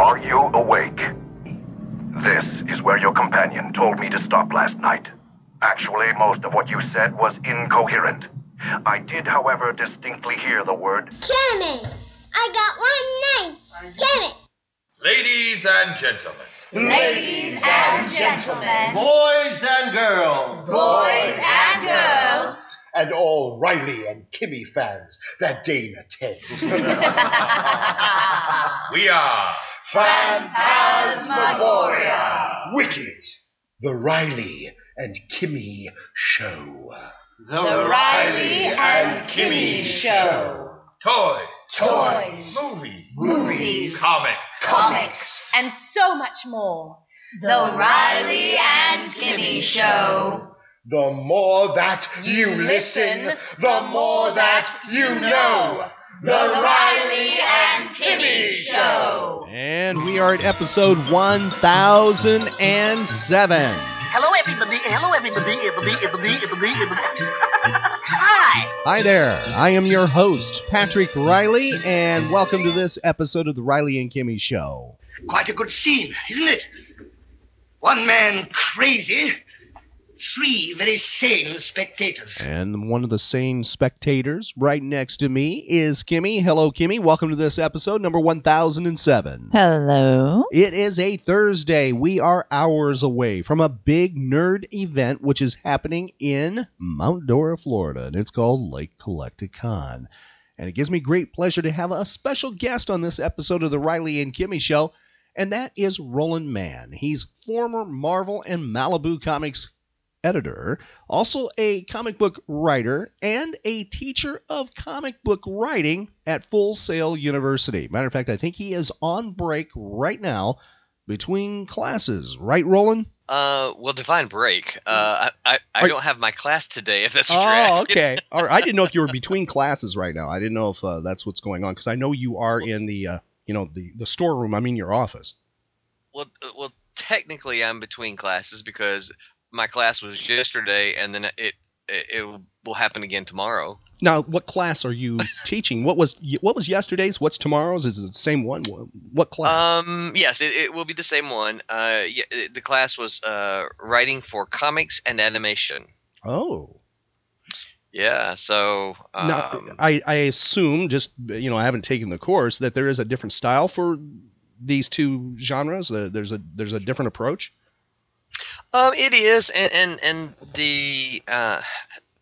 Are you awake? This is where your companion told me to stop last night. Actually, most of what you said was incoherent. I did, however, distinctly hear the word Kimmy! I got one name! Kimmy! Ladies and gentlemen, Ladies and gentlemen, Boys and girls. boys and girls, And all Riley and Kimmy fans that deign attend. we are Phantasmagoria. Wicked. The Riley and Kimmy Show. The Riley and Kimmy Show. Toys, Toys, movies, movies, comics, comics, and so much more. The Riley and Kimmy Show. The more that you You listen, listen, the more that you know. The Riley and Kimmy Show. And we are at episode 1007. Hello, everybody. Hello, everybody. Everybody, everybody, everybody, everybody. Hi. Hi there. I am your host, Patrick Riley, and welcome to this episode of the Riley and Kimmy Show. Quite a good scene, isn't it? One man crazy, three very sane spectators. And one of the sane spectators right next to me is Kimmy. Hello, Kimmy. Welcome to this episode, number 1007. Hello. It is a Thursday. We are hours away from a big nerd event which is happening in Mount Dora, Florida, and it's called Lake Collect-A-Con. And it gives me great pleasure to have a special guest on this episode of the Riley and Kimmy Show, and that is Roland Mann. He's former Marvel and Malibu Comics editor, also a comic book writer, and a teacher of comic book writing at Full Sail University. Matter of fact, I think he is on break right now between classes. Right, Roland? Uh, well, define break. Uh, I, I, I don't have my class today. If that's what Oh, okay. All right. I didn't know if you were between classes right now. I didn't know if uh, that's what's going on because I know you are in the, uh, you know, the the storeroom. I mean, your office. Well, uh, well, technically, I'm between classes because my class was yesterday, and then it it, will happen again tomorrow. Now, what class are you teaching? What was what was yesterday's? What's tomorrow's? Is it the same one? What, what class? Um, yes, it, it will be the same one. Uh, the class was uh writing for comics and animation. oh. Yeah, so um, Now, I, I assume, just you know, I haven't taken the course, that there is a different style for these two genres. Uh, there's a there's a different approach. Um, it is, and and and the uh,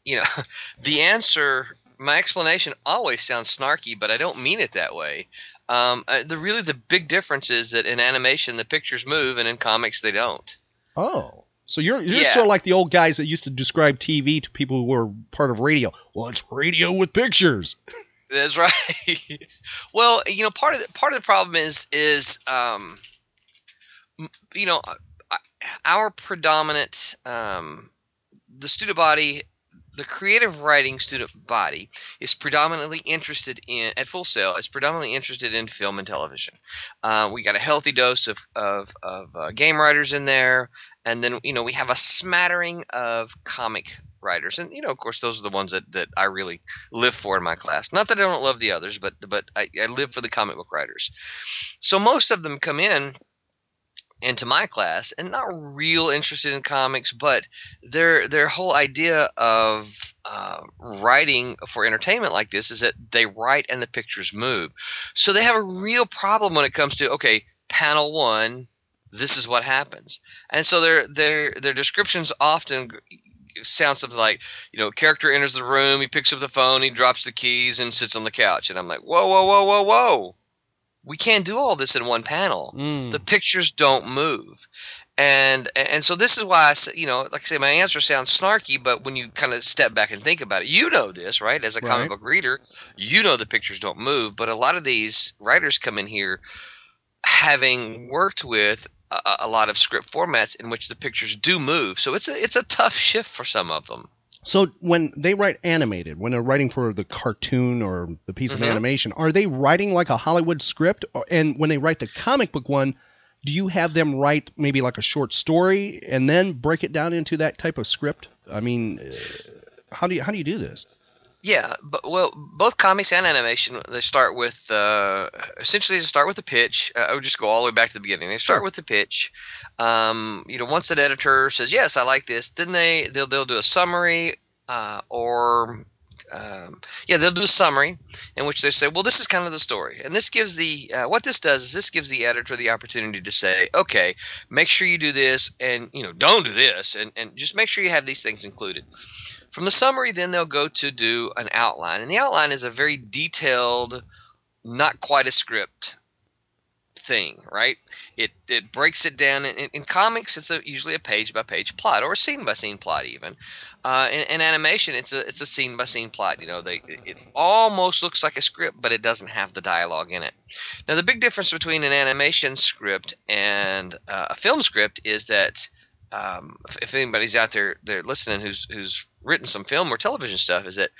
you know, the answer, my explanation always sounds snarky, but I don't mean it that way. Um, uh, the really the big difference is that in animation the pictures move, and in comics they don't. Oh, so you're you're Yeah. sort of like the old guys that used to describe TV to people who were part of radio. Well, it's radio with pictures. That's right. well, you know, part of the, part of the problem is is um, you know, our predominant um, the student body, the creative writing student body is predominantly interested in at Full Sail is predominantly interested in film and television. Uh, we got a healthy dose of of, of uh, game writers in there, and then you know we have a smattering of comic writers, and you know of course those are the ones that, that I really live for in my class. Not that I don't love the others, but but I, I live for the comic book writers. So most of them come in into my class and not real interested in comics, but their their whole idea of uh, writing for entertainment like this is that they write and the pictures move. So they have a real problem when it comes to okay, panel one, this is what happens, and so their their their descriptions often sound something like you know character enters the room, he picks up the phone, he drops the keys, and sits on the couch, and I'm like whoa whoa whoa whoa whoa, we can't do all this in one panel. Mm. the pictures don't move. And and so this is why I say, you know like I say my answer sounds snarky but when you kind of step back and think about it you know this right? As a Right. comic book reader you know the pictures don't move but a lot of these writers come in here having worked with a, a lot of script formats in which the pictures do move. So it's a it's a tough shift for some of them So when they write animated, when they're writing for the cartoon or the piece Mhm. of animation, are they writing like a Hollywood script? Or, and when they write the comic book one, do you have them write maybe like a short story and then break it down into that type of script? I mean, uh, how do you how do you do this? Yeah, but well, both comics and animation they start with uh, essentially they start with the pitch. Uh, I would just go all the way back to the beginning. They start with the pitch. Um, you know, once an editor says yes, I like this, then they they'll they'll do a summary uh, or um, yeah, they'll do a summary in which they say, well, this is kind of the story, and this gives the uh, what this does is this gives the editor the opportunity to say, okay, make sure you do this, and you know, don't do this, and and just make sure you have these things included. From the summary, then they'll go to do an outline, and the outline is a very detailed, not quite a script thing, right? It it breaks it down. In, in comics, it's a, usually a page by page plot or a scene by scene plot, even. Uh, in, in, animation, it's a it's a scene by scene plot. You know, they it almost looks like a script, but it doesn't have the dialogue in it. Now, the big difference between an animation script and uh, a film script is that um, if, if, anybody's out there they're listening who's who's written some film or television stuff, is that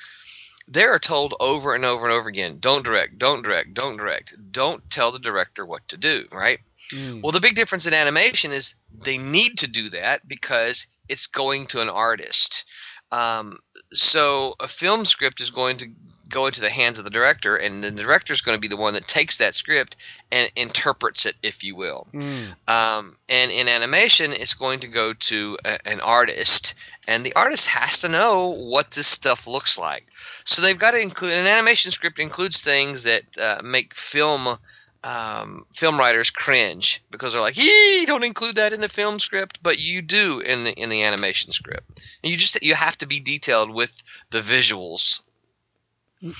they are told over and over and over again, don't direct, don't direct, don't direct, don't tell the director what to do, right? Mm. Well, the big difference in animation is they need to do that because it's going to an artist. Um, so a film script is going to go into the hands of the director, and the director is going to be the one that takes that script and interprets it, if you will. Mm. Um, and in animation, it's going to go to a, an artist, and the artist has to know what this stuff looks like. So they've got to include an animation script includes things that uh, make film um, film writers cringe because they're like, "Yee, don't include that in the film script," but you do in the in the animation script. And you just you have to be detailed with the visuals.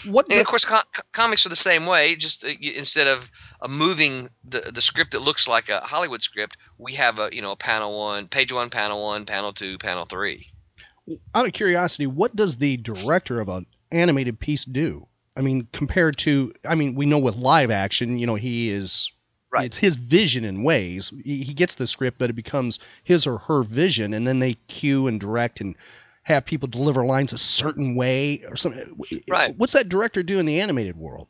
What and the- of course, comics are the same way. Just uh, you, instead of uh, moving the the script that looks like a Hollywood script, we have a you know a panel one, page one, panel one, panel two, panel three. Out of curiosity, what does the director of an animated piece do? I mean, compared to, I mean, we know with live action, you know, he is, right. it's his vision in ways. He, gets the script, but it becomes his or her vision, and then they cue and direct and have people deliver lines a certain way or something. Right. What's that director do in the animated world?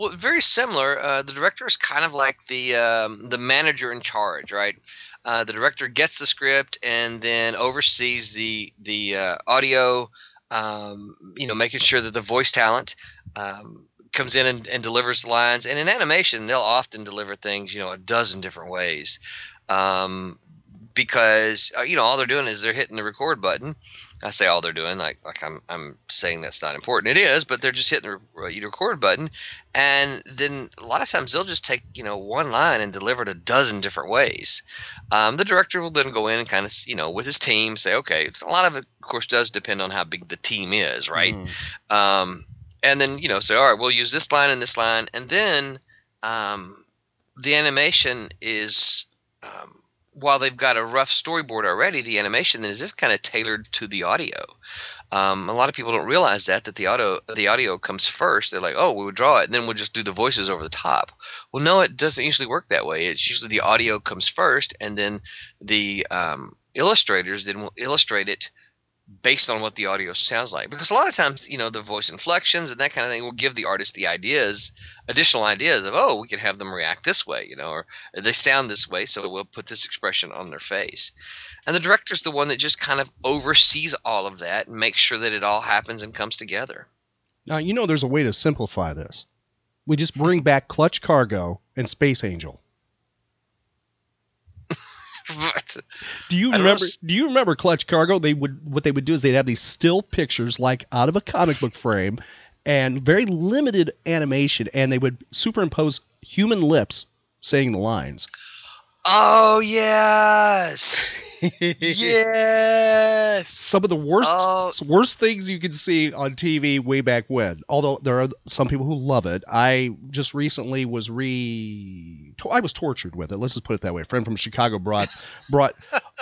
Well, very similar. Uh, the director is kind of like the um, the manager in charge, right? Uh, the director gets the script and then oversees the the uh, audio, um, you know, making sure that the voice talent um, comes in and, and, delivers lines. And in animation, they'll often deliver things, you know, a dozen different ways. Um, because uh, you know all they're doing is they're hitting the record button. I say all they're doing, like like I'm I'm saying that's not important. It is, but they're just hitting the uh, record button, and then a lot of times they'll just take you know one line and deliver it a dozen different ways. Um, the director will then go in and kind of you know with his team say, okay, a lot of it, of course, does depend on how big the team is, right? Mm. Um, and then you know say all right we'll use this line and this line and then um, the animation is um, while they've got a rough storyboard already the animation then is just kind of tailored to the audio? Um, a lot of people don't realize that that the audio the audio comes first. They're like oh we would draw it and then we'll just do the voices over the top. Well no it doesn't usually work that way. It's usually the audio comes first and then the um, illustrators then will illustrate it based on what the audio sounds like. Because a lot of times you know the voice inflections and that kind of thing will give the artist the ideas additional ideas of oh we can have them react this way you know or they sound this way so we'll put this expression on their face. And the director's the one that just kind of oversees all of that and makes sure that it all happens and comes together. Now you know there's a way to simplify this. We just bring back clutch cargo and space angel do you remember? Do you remember Clutch Cargo? They would what they would do is they'd have these still pictures like out of a comic book frame, and very limited animation, and they would superimpose human lips saying the lines. Oh yes, yes. Some of the worst oh. worst things you can see on TV way back when. Although there are some people who love it. I just recently was re I was tortured with it. Let's just put it that way. A friend from Chicago brought brought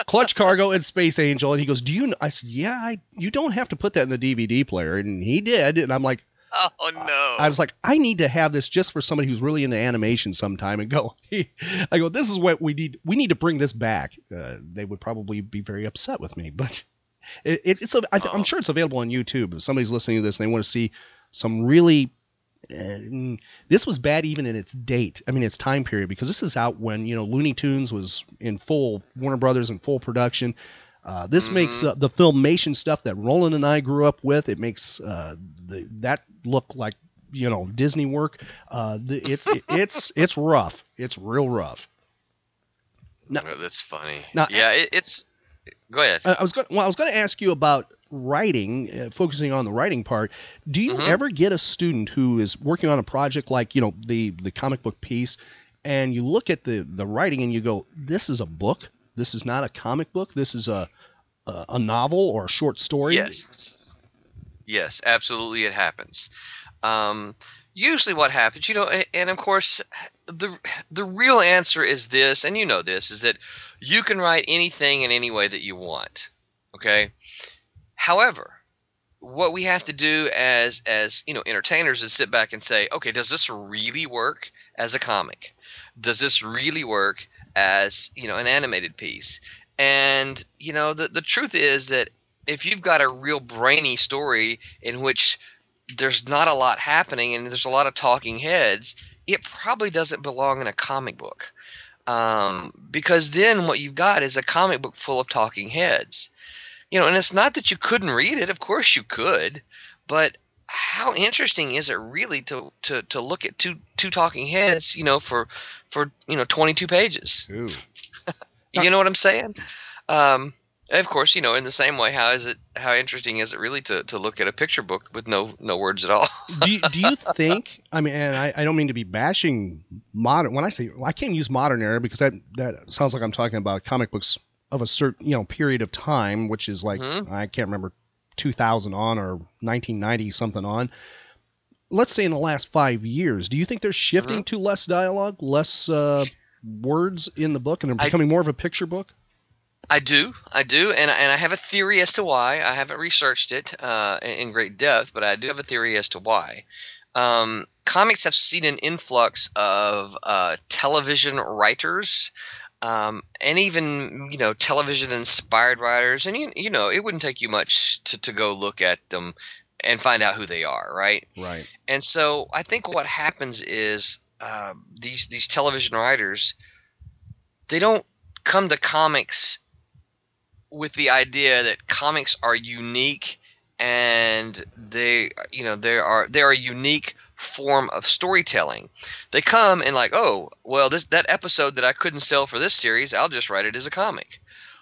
Clutch Cargo and Space Angel, and he goes, "Do you?" Know? I said, "Yeah, I, you don't have to put that in the DVD player," and he did, and I'm like, Oh no! I was like, I need to have this just for somebody who's really into animation sometime, and go. I go, this is what we need. We need to bring this back. Uh, they would probably be very upset with me, but it, it, it's. A, I th- I'm sure it's available on YouTube. If somebody's listening to this and they want to see some really uh, this was bad even in its date. I mean, its time period because this is out when you know Looney Tunes was in full Warner Brothers in full production. Uh, this makes Mhm. uh, the filmation stuff that Roland and I grew up with. It makes uh, the, that look like you know Disney work. Uh, the, it's it's it's rough. It's real rough. No. Oh, That's funny. Now- yeah, it, it's. Go ahead. I was going. Well, I was going to ask you about writing, uh, focusing on the writing part. Do you Mhm. ever get a student who is working on a project like you know the the comic book piece, and you look at the the writing and you go, "This is a book. This is not a comic book. This is a a, a novel or a short story." Yes. Yes, absolutely, it happens. Um, usually, what happens, you know, and of course, the the real answer is this, and you know this, is that you can write anything in any way that you want. Okay. However, what we have to do as as you know entertainers is sit back and say, okay, does this really work as a comic? Does this really work as you know an animated piece? And you know the the truth is that if you've got a real brainy story in which there's not a lot happening and there's a lot of talking heads, it probably doesn't belong in a comic book. Um, because then what you've got is a comic book full of talking heads. You know, and it's not that you couldn't read it, of course you could, but how interesting is it really to, to, to look at two two talking heads, you know, for for you know 22 pages? Ooh. You know what I'm saying? Um, of course, you know, in the same way, how is it? How interesting is it really to, to look at a picture book with no no words at all? do you, do you think? I mean, and I, I don't mean to be bashing modern. When I say well, I can't use modern era because that that sounds like I'm talking about comic books of a certain you know period of time, which is like Mhm. I can't remember 2000 on or 1990 something on. Let's say in the last five years, do you think they're shifting to less dialogue, less uh, words in the book, and they're I- becoming more of a picture book? I do, I do, and and I have a theory as to why. I haven't researched it uh, in, in great depth, but I do have a theory as to why. Um, comics have seen an influx of uh, television writers, um, and even you know television inspired writers, and you, you know it wouldn't take you much to, to go look at them and find out who they are, right? Right. And so I think what happens is uh, these these television writers they don't come to comics with the idea that comics are unique and they you know they are they're a unique form of storytelling. They come and like, oh, well this that episode that I couldn't sell for this series, I'll just write it as a comic.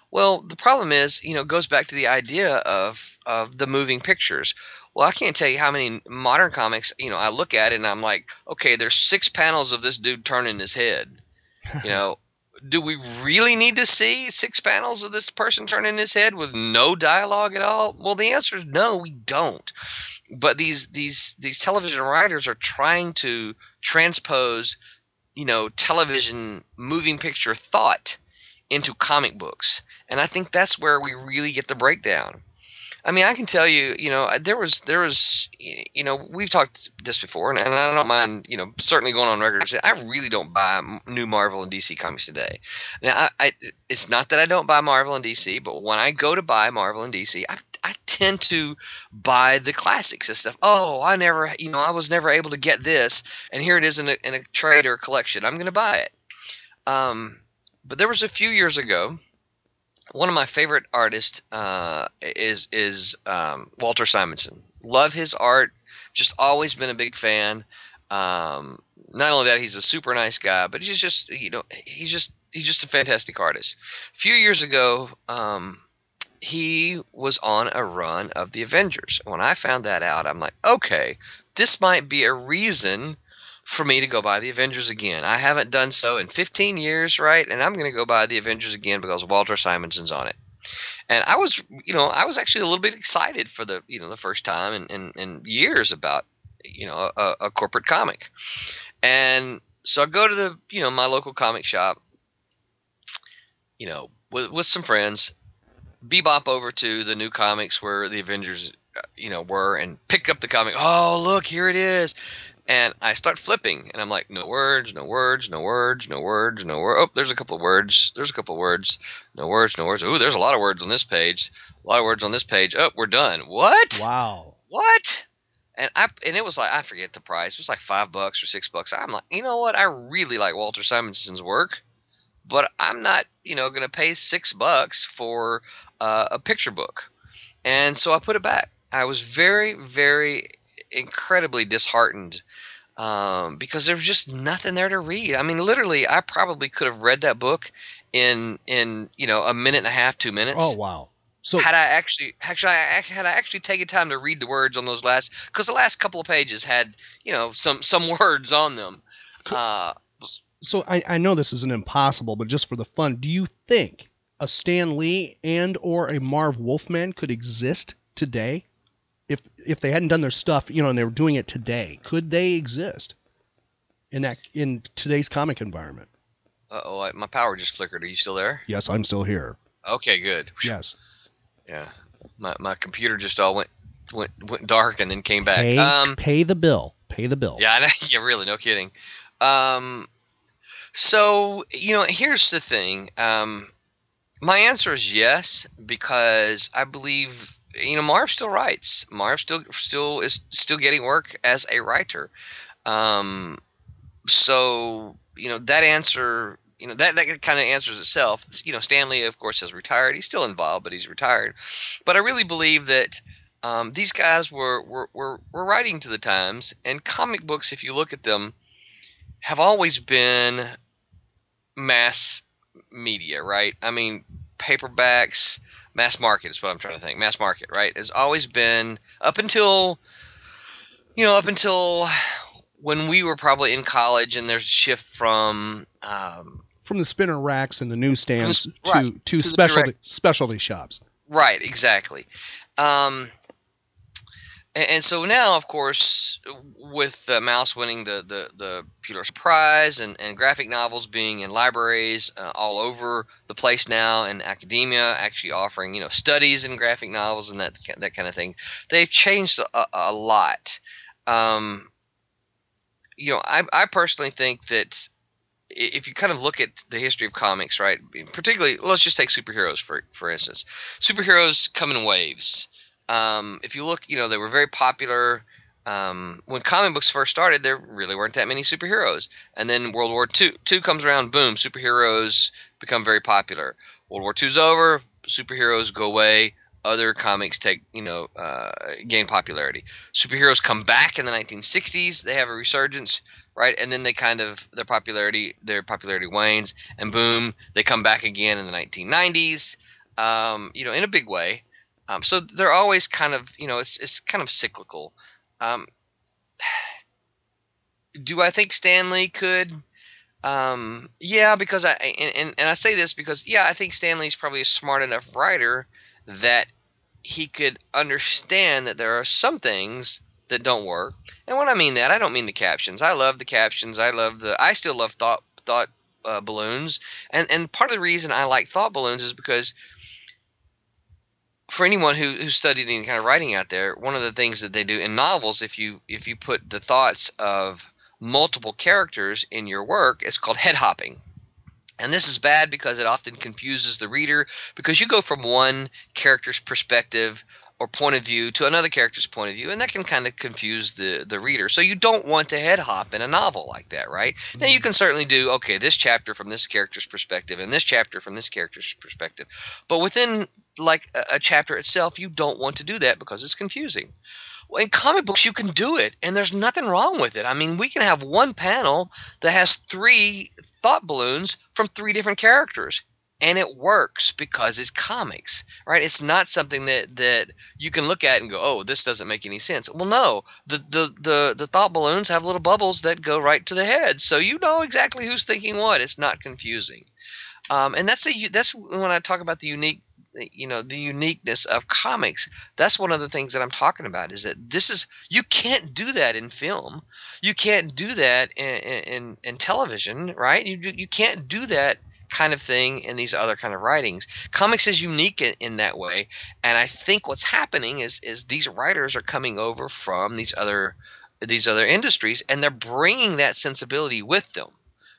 Well, the problem is, you know, it goes back to the idea of of the moving pictures. Well, I can't tell you how many modern comics, you know, I look at it and I'm like, okay, there's six panels of this dude turning his head. You know, do we really need to see six panels of this person turning his head with no dialogue at all? Well, the answer is no, we don't. But these these these television writers are trying to transpose, you know, television moving picture thought into comic books. And I think that's where we really get the breakdown. I mean, I can tell you, you know, there was, there was, you know, we've talked this before, and, and I don't mind, you know, certainly going on record. I really don't buy new Marvel and DC comics today. Now, I, I, it's not that I don't buy Marvel and DC, but when I go to buy Marvel and DC, I, I tend to buy the classics and stuff. Oh, I never, you know, I was never able to get this, and here it is in a, in a trade or a collection. I'm going to buy it. Um, but there was a few years ago one of my favorite artists uh, is is um, Walter Simonson. Love his art. Just always been a big fan. Um, not only that, he's a super nice guy, but he's just you know he's just he's just a fantastic artist. A few years ago, um, he was on a run of the Avengers. When I found that out, I'm like, okay, this might be a reason for me to go buy the Avengers again. I haven't done so in 15 years, right? And I'm going to go buy the Avengers again because Walter Simonson's on it. And I was, you know, I was actually a little bit excited for the, you know, the first time in, in, in years about, you know, a, a corporate comic. And so I go to the, you know, my local comic shop, you know, with, with some friends, bebop over to the new comics where the Avengers, uh, you know, were and pick up the comic. Oh, look, here it is and I start flipping, and I'm like, no words, no words, no words, no words, no words. Oh, there's a couple of words. There's a couple of words. No words, no words. Ooh, there's a lot of words on this page. A lot of words on this page. Oh, we're done. What? Wow. What? And I and it was like I forget the price. It was like five bucks or six bucks. I'm like, you know what? I really like Walter Simonson's work, but I'm not, you know, going to pay six bucks for uh, a picture book. And so I put it back. I was very, very incredibly disheartened um, because there was just nothing there to read. I mean, literally, I probably could have read that book in in you know a minute and a half, two minutes. Oh wow. So had I actually actually had I actually taken time to read the words on those last because the last couple of pages had you know some some words on them. Uh, so I, I know this isn't impossible, but just for the fun, do you think a Stan Lee and or a Marv Wolfman could exist today? If if they hadn't done their stuff, you know, and they were doing it today, could they exist in that in today's comic environment? Uh oh, my power just flickered. Are you still there? Yes, I'm still here. Okay, good. Yes. Yeah, my my computer just all went went went dark and then came back. Pay, um, pay the bill. Pay the bill. Yeah, know, yeah, really, no kidding. Um, so you know, here's the thing. Um, my answer is yes because I believe you know Marv still writes. Marv still still is still getting work as a writer. Um, so you know that answer you know that that kind of answers itself. You know, Stan Lee, of course, has retired. He's still involved, but he's retired. But I really believe that um, these guys were, were were were writing to the times, and comic books, if you look at them, have always been mass media, right? I mean, paperbacks, mass market is what I'm trying to think. Mass market, right? Has always been up until you know up until when we were probably in college, and there's a shift from um, from the spinner racks and the newsstands From to right, to, to specialty direct- specialty shops. Right, exactly. Um, and, and so now, of course, with uh, Maus winning the, the, the Pulitzer Prize and, and graphic novels being in libraries uh, all over the place now, and academia actually offering you know studies in graphic novels and that that kind of thing, they've changed a, a lot. Um, you know, I, I personally think that if you kind of look at the history of comics, right, particularly, let's just take superheroes for for instance. Superheroes come in waves. Um, if you look, you know, they were very popular. Um, when comic books first started, there really weren't that many superheroes. And then World War II, II comes around, boom, superheroes become very popular. World War II's over, superheroes go away, other comics take, you know, uh, gain popularity. Superheroes come back in the 1960s, they have a resurgence, right? And then they kind of their popularity their popularity wanes, and boom, they come back again in the 1990s, um, you know, in a big way. Um, so they're always kind of, you know, it's it's kind of cyclical. Um, do I think Stan Lee could? Um, yeah, because I and, and, I say this because yeah, I think Stan Lee's probably a smart enough writer that he could understand that there are some things that don't work. And when I mean that, I don't mean the captions. I love the captions. I love the. I still love thought thought uh, balloons. And and part of the reason I like thought balloons is because for anyone who who studied any kind of writing out there, one of the things that they do in novels, if you if you put the thoughts of multiple characters in your work, it's called head hopping. And this is bad because it often confuses the reader because you go from one character's perspective or point of view to another character's point of view, and that can kind of confuse the, the reader. So you don't want to head hop in a novel like that, right? Now you mm-hmm. can certainly do okay, this chapter from this character's perspective, and this chapter from this character's perspective, but within like a, chapter itself, you don't want to do that because it's confusing. Well, in comic books, you can do it, and there's nothing wrong with it. I mean, we can have one panel that has three thought balloons from three different characters, and it works because it's comics, right? It's not something that that you can look at and go, "Oh, this doesn't make any sense." Well, no, the the the, the thought balloons have little bubbles that go right to the head, so you know exactly who's thinking what. It's not confusing, um, and that's a that's when I talk about the unique you know the uniqueness of comics. That's one of the things that i'm talking about is that this is you can't do that in film. You can't do that in in, in television right? You, you can't do that kind of thing in these other kind of writings. Comics is unique in, in that way. And i think what's happening is is these writers are coming over from these other these other industries and they're bringing that sensibility with them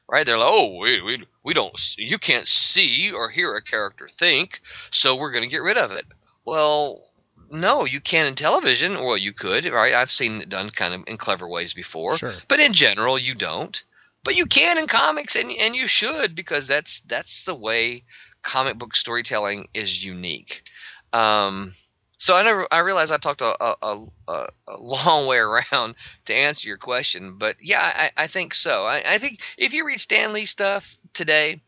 right? They're like, oh, we, we, we don't, you can't see or hear a character think, so we're going to get rid of it. Well, no, you can in television. Well, you could, right? I've seen it done kind of in clever ways before, Sure. but in general, you don't. but you can in comics, and and you should because that's that's the way comic book storytelling is unique. Um, so I never I realized I talked a, a, a, a long way around to answer your question, but yeah, I, I think so. I, I think if you read Stan Lee stuff today,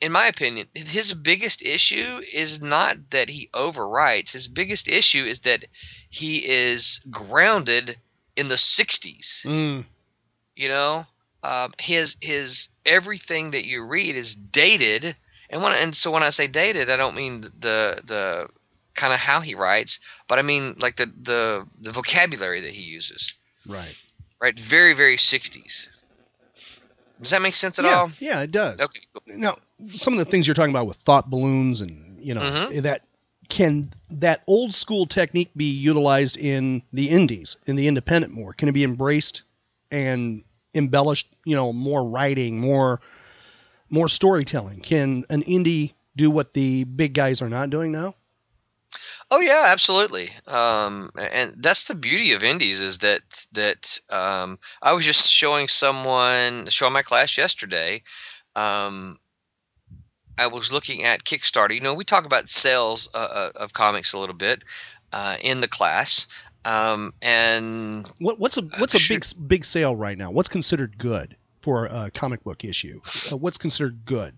in my opinion, his biggest issue is not that he overwrites. His biggest issue is that he is grounded in the '60s. Mm. You know, um, his his everything that you read is dated, and when and so when I say dated, I don't mean the the kind of how he writes, but I mean like the the the vocabulary that he uses. Right. Right. Very very '60s. Does that make sense at yeah, all? Yeah, it does. Okay. Cool. Now, some of the things you're talking about with thought balloons and you know Mhm. that can that old school technique be utilized in the indies in the independent more? Can it be embraced and embellished? You know, more writing, more more storytelling. Can an indie do what the big guys are not doing now? Oh yeah, absolutely. Um, and that's the beauty of indies is that that um, I was just showing someone showing my class yesterday. Um, I was looking at Kickstarter. You know, we talk about sales uh, uh, of comics a little bit uh, in the class, um, and What, what's a what's a big big sale right now? What's considered good for a comic book issue? Uh, what's considered good?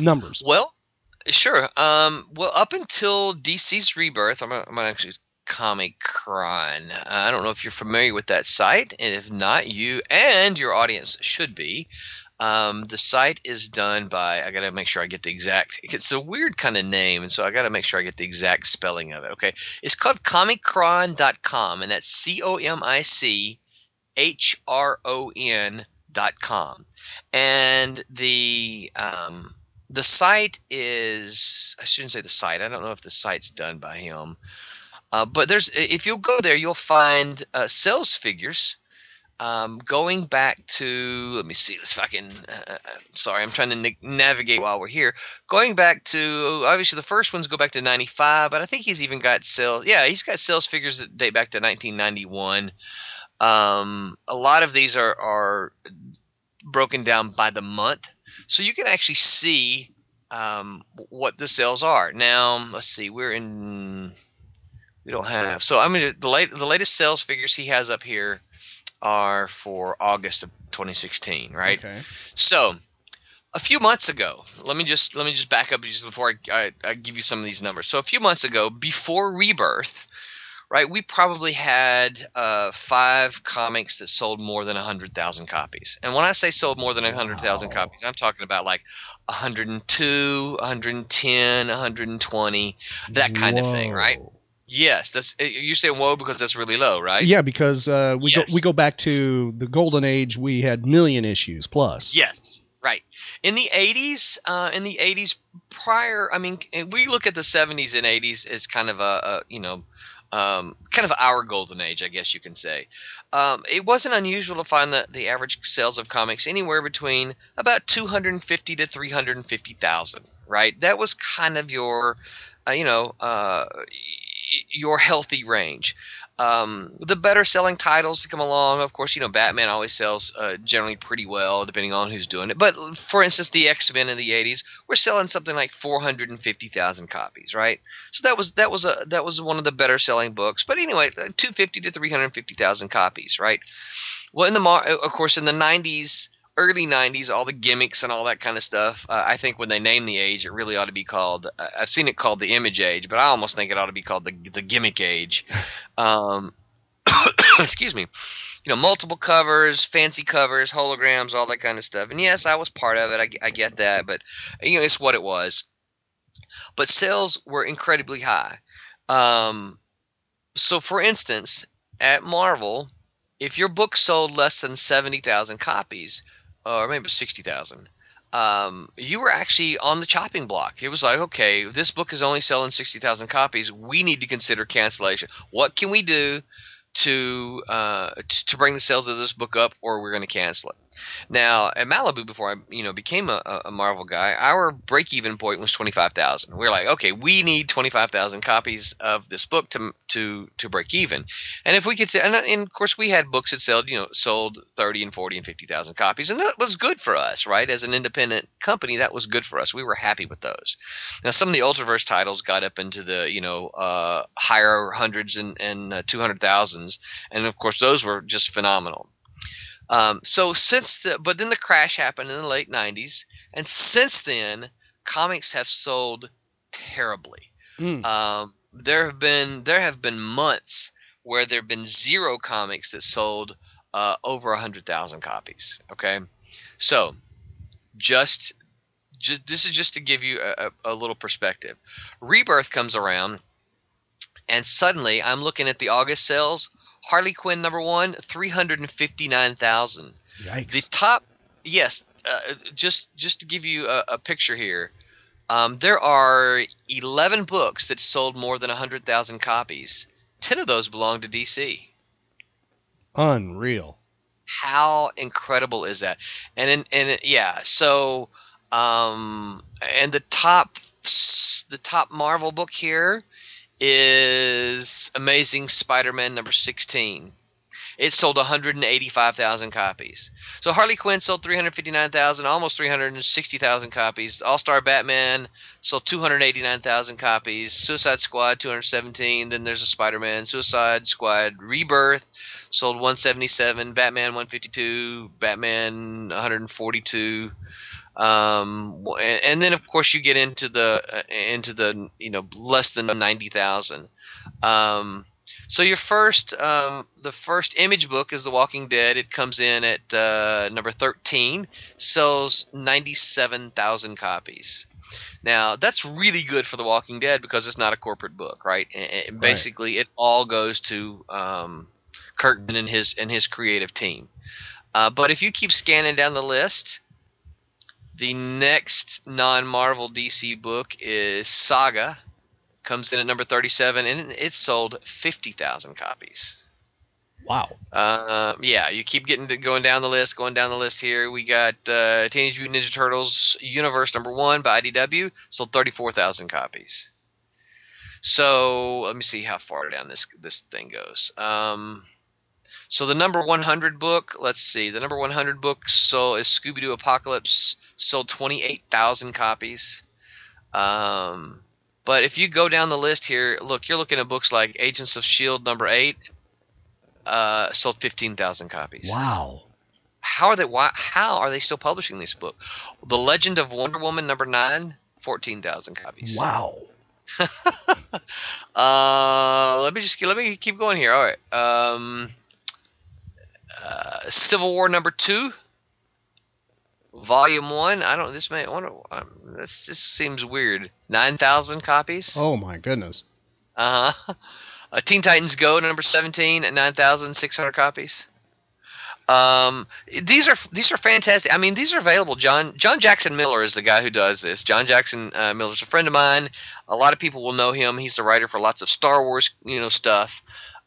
Numbers. Well, sure. Um, well, up until DC's Rebirth, I'm, I'm actually Comichron. Uh, I don't know if you're familiar with that site, and if not, you and your audience should be. Um, the site is done by. I gotta make sure I get the exact. It's a weird kind of name, and so I gotta make sure I get the exact spelling of it. Okay, it's called Comichron.com, and that's C O M I C H R O N dot com, and the um, the site is I shouldn't say the site. I don't know if the site's done by him. Uh, but there's if you'll go there, you'll find uh, sales figures um, going back to let me see this fucking uh, uh, sorry I'm trying to na- navigate while we're here going back to obviously the first ones go back to 95 but I think he's even got sales yeah he's got sales figures that date back to 1991 um, a lot of these are are broken down by the month so you can actually see um, what the sales are. Now let's see we're in we don't have so I mean the late the latest sales figures he has up here are for August of 2016 right? Okay. so a few months ago let me just let me just back up just before I, I, I give you some of these numbers. So a few months ago before rebirth right we probably had uh, five comics that sold more than 100000 copies and when i say sold more than 100000 Wow. copies i'm talking about like 102 110 120 that kind of thing right yes that's you say whoa because that's really low right Yeah, because uh, we Yes. go we go back to the golden age. We had million issues plus. Yes, right. In the 80s, uh, in the 80s prior, I mean, we look at the 70s and 80s as kind of a, a you know, um, kind of our golden age, I guess you can say. Um, it wasn't unusual to find the, the average sales of comics anywhere between about 250 to 350,000, right? That was kind of your, uh, you know, uh, your healthy range. Um, the better selling titles to come along, of course, you know, Batman always sells uh, generally pretty well, depending on who's doing it. But for instance, the X Men in the '80s were selling something like 450,000 copies, right? So that was that was a that was one of the better selling books. But anyway, uh, 250 to 350,000 copies, right? Well, in the mar- of course, in the '90s, early '90s, all the gimmicks and all that kind of stuff. Uh, I think when they name the age, it really ought to be called. Uh, I've seen it called the Image Age, but I almost think it ought to be called the the Gimmick Age. Um, excuse me. You know, multiple covers, fancy covers, holograms, all that kind of stuff. And yes, I was part of it. I, I get that, but you know, it's what it was. But sales were incredibly high. Um, so, for instance, at Marvel, if your book sold less than seventy thousand copies, or maybe sixty thousand, um, you were actually on the chopping block. It was like, okay, this book is only selling sixty thousand copies. We need to consider cancellation. What can we do to uh, to bring the sales of this book up, or we're going to cancel it. Now at Malibu, before I you know became a, a Marvel guy, our break even point was twenty five thousand. We are like, okay, we need twenty five thousand copies of this book to to to break even. And if we could, and, and of course we had books that sold you know sold thirty and forty and fifty thousand copies, and that was good for us, right? As an independent company, that was good for us. We were happy with those. Now some of the Ultraverse titles got up into the you know uh, higher hundreds and and uh, two hundred and of course those were just phenomenal. Um, so since the, but then the crash happened in the late 90s, and since then, comics have sold terribly. Mm. Um, there have been there have been months where there have been zero comics that sold uh, over a hundred thousand copies. Okay, so just just this is just to give you a, a little perspective. Rebirth comes around, and suddenly I'm looking at the August sales. Harley Quinn number one, three hundred and fifty nine thousand. Yikes. The top, yes, uh, just just to give you a, a picture here, um, there are eleven books that sold more than hundred thousand copies. Ten of those belong to DC. Unreal. How incredible is that? And in, and yeah, so um, and the top the top Marvel book here is Amazing Spider-Man number 16. It sold 185,000 copies. So Harley Quinn sold 359,000, almost 360,000 copies. All-Star Batman sold 289,000 copies. Suicide Squad 217. Then there's a Spider-Man. Suicide Squad Rebirth sold 177. Batman 152. Batman 142. Um, and, and then of course you get into the uh, into the you know less than 90,000. Um, so your first, um, the first image book is The Walking Dead. It comes in at uh, number 13, sells 97,000 copies. Now that's really good for The Walking Dead because it's not a corporate book, right? And, and basically, it all goes to um, Kirkman and his and his creative team. Uh, but if you keep scanning down the list, the next non-Marvel DC book is Saga comes in at number 37 and it sold 50,000 copies. Wow. Uh, yeah, you keep getting to going down the list, going down the list here. We got uh, Teenage Mutant Ninja Turtles Universe number one by IDW, sold 34,000 copies. So let me see how far down this this thing goes. Um, so the number 100 book, let's see, the number 100 book so is Scooby Doo Apocalypse, sold 28,000 copies. Um, but if you go down the list here, look, you're looking at books like Agents of Shield number eight, uh, sold 15,000 copies. Wow. How are they? Why? How are they still publishing this book? The Legend of Wonder Woman number nine, 14,000 copies. Wow. uh, let me just let me keep going here. All right. Um, uh, Civil War number two, volume one. I don't. This may. I wonder. Um, this this seems weird. Nine thousand copies. Oh my goodness. Uh huh. Uh, Teen Titans Go number seventeen at nine thousand six hundred copies. Um, these are these are fantastic. I mean, these are available. John John Jackson Miller is the guy who does this. John Jackson uh, Miller is a friend of mine. A lot of people will know him. He's the writer for lots of Star Wars, you know, stuff.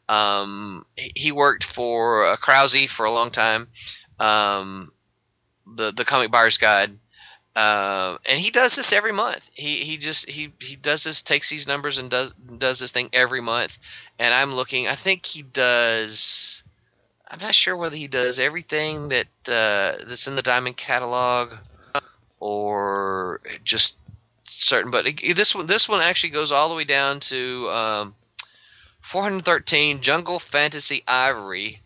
Um, he worked for uh, Krause for a long time. Um, the the Comic Buyer's Guide. Uh, and he does this every month. He he just he he does this, takes these numbers and does does this thing every month. And I'm looking. I think he does. I'm not sure whether he does everything that uh, that's in the Diamond catalog, or just certain. But this one this one actually goes all the way down to um, 413 Jungle Fantasy Ivory.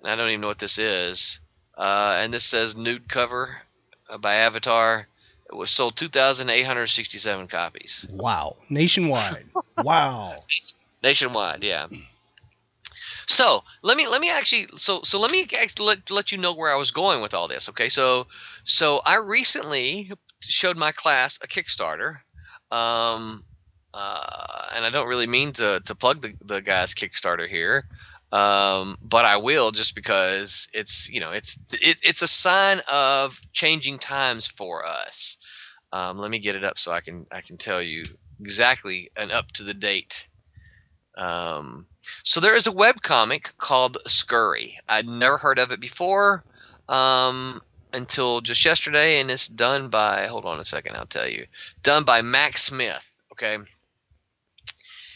And I don't even know what this is. Uh, and this says nude cover uh, by Avatar. It was sold 2,867 copies. Wow. Nationwide. wow. Nationwide, yeah. So let me let me actually so so let me actually let, let you know where I was going with all this. Okay, so so I recently showed my class a Kickstarter, um, uh, and I don't really mean to to plug the the guy's Kickstarter here, um, but I will just because it's you know it's it, it's a sign of changing times for us. Um, let me get it up so I can I can tell you exactly an up to the date um, so there is a web comic called Scurry. I'd never heard of it before um, until just yesterday, and it's done by. Hold on a second, I'll tell you. Done by Max Smith. Okay.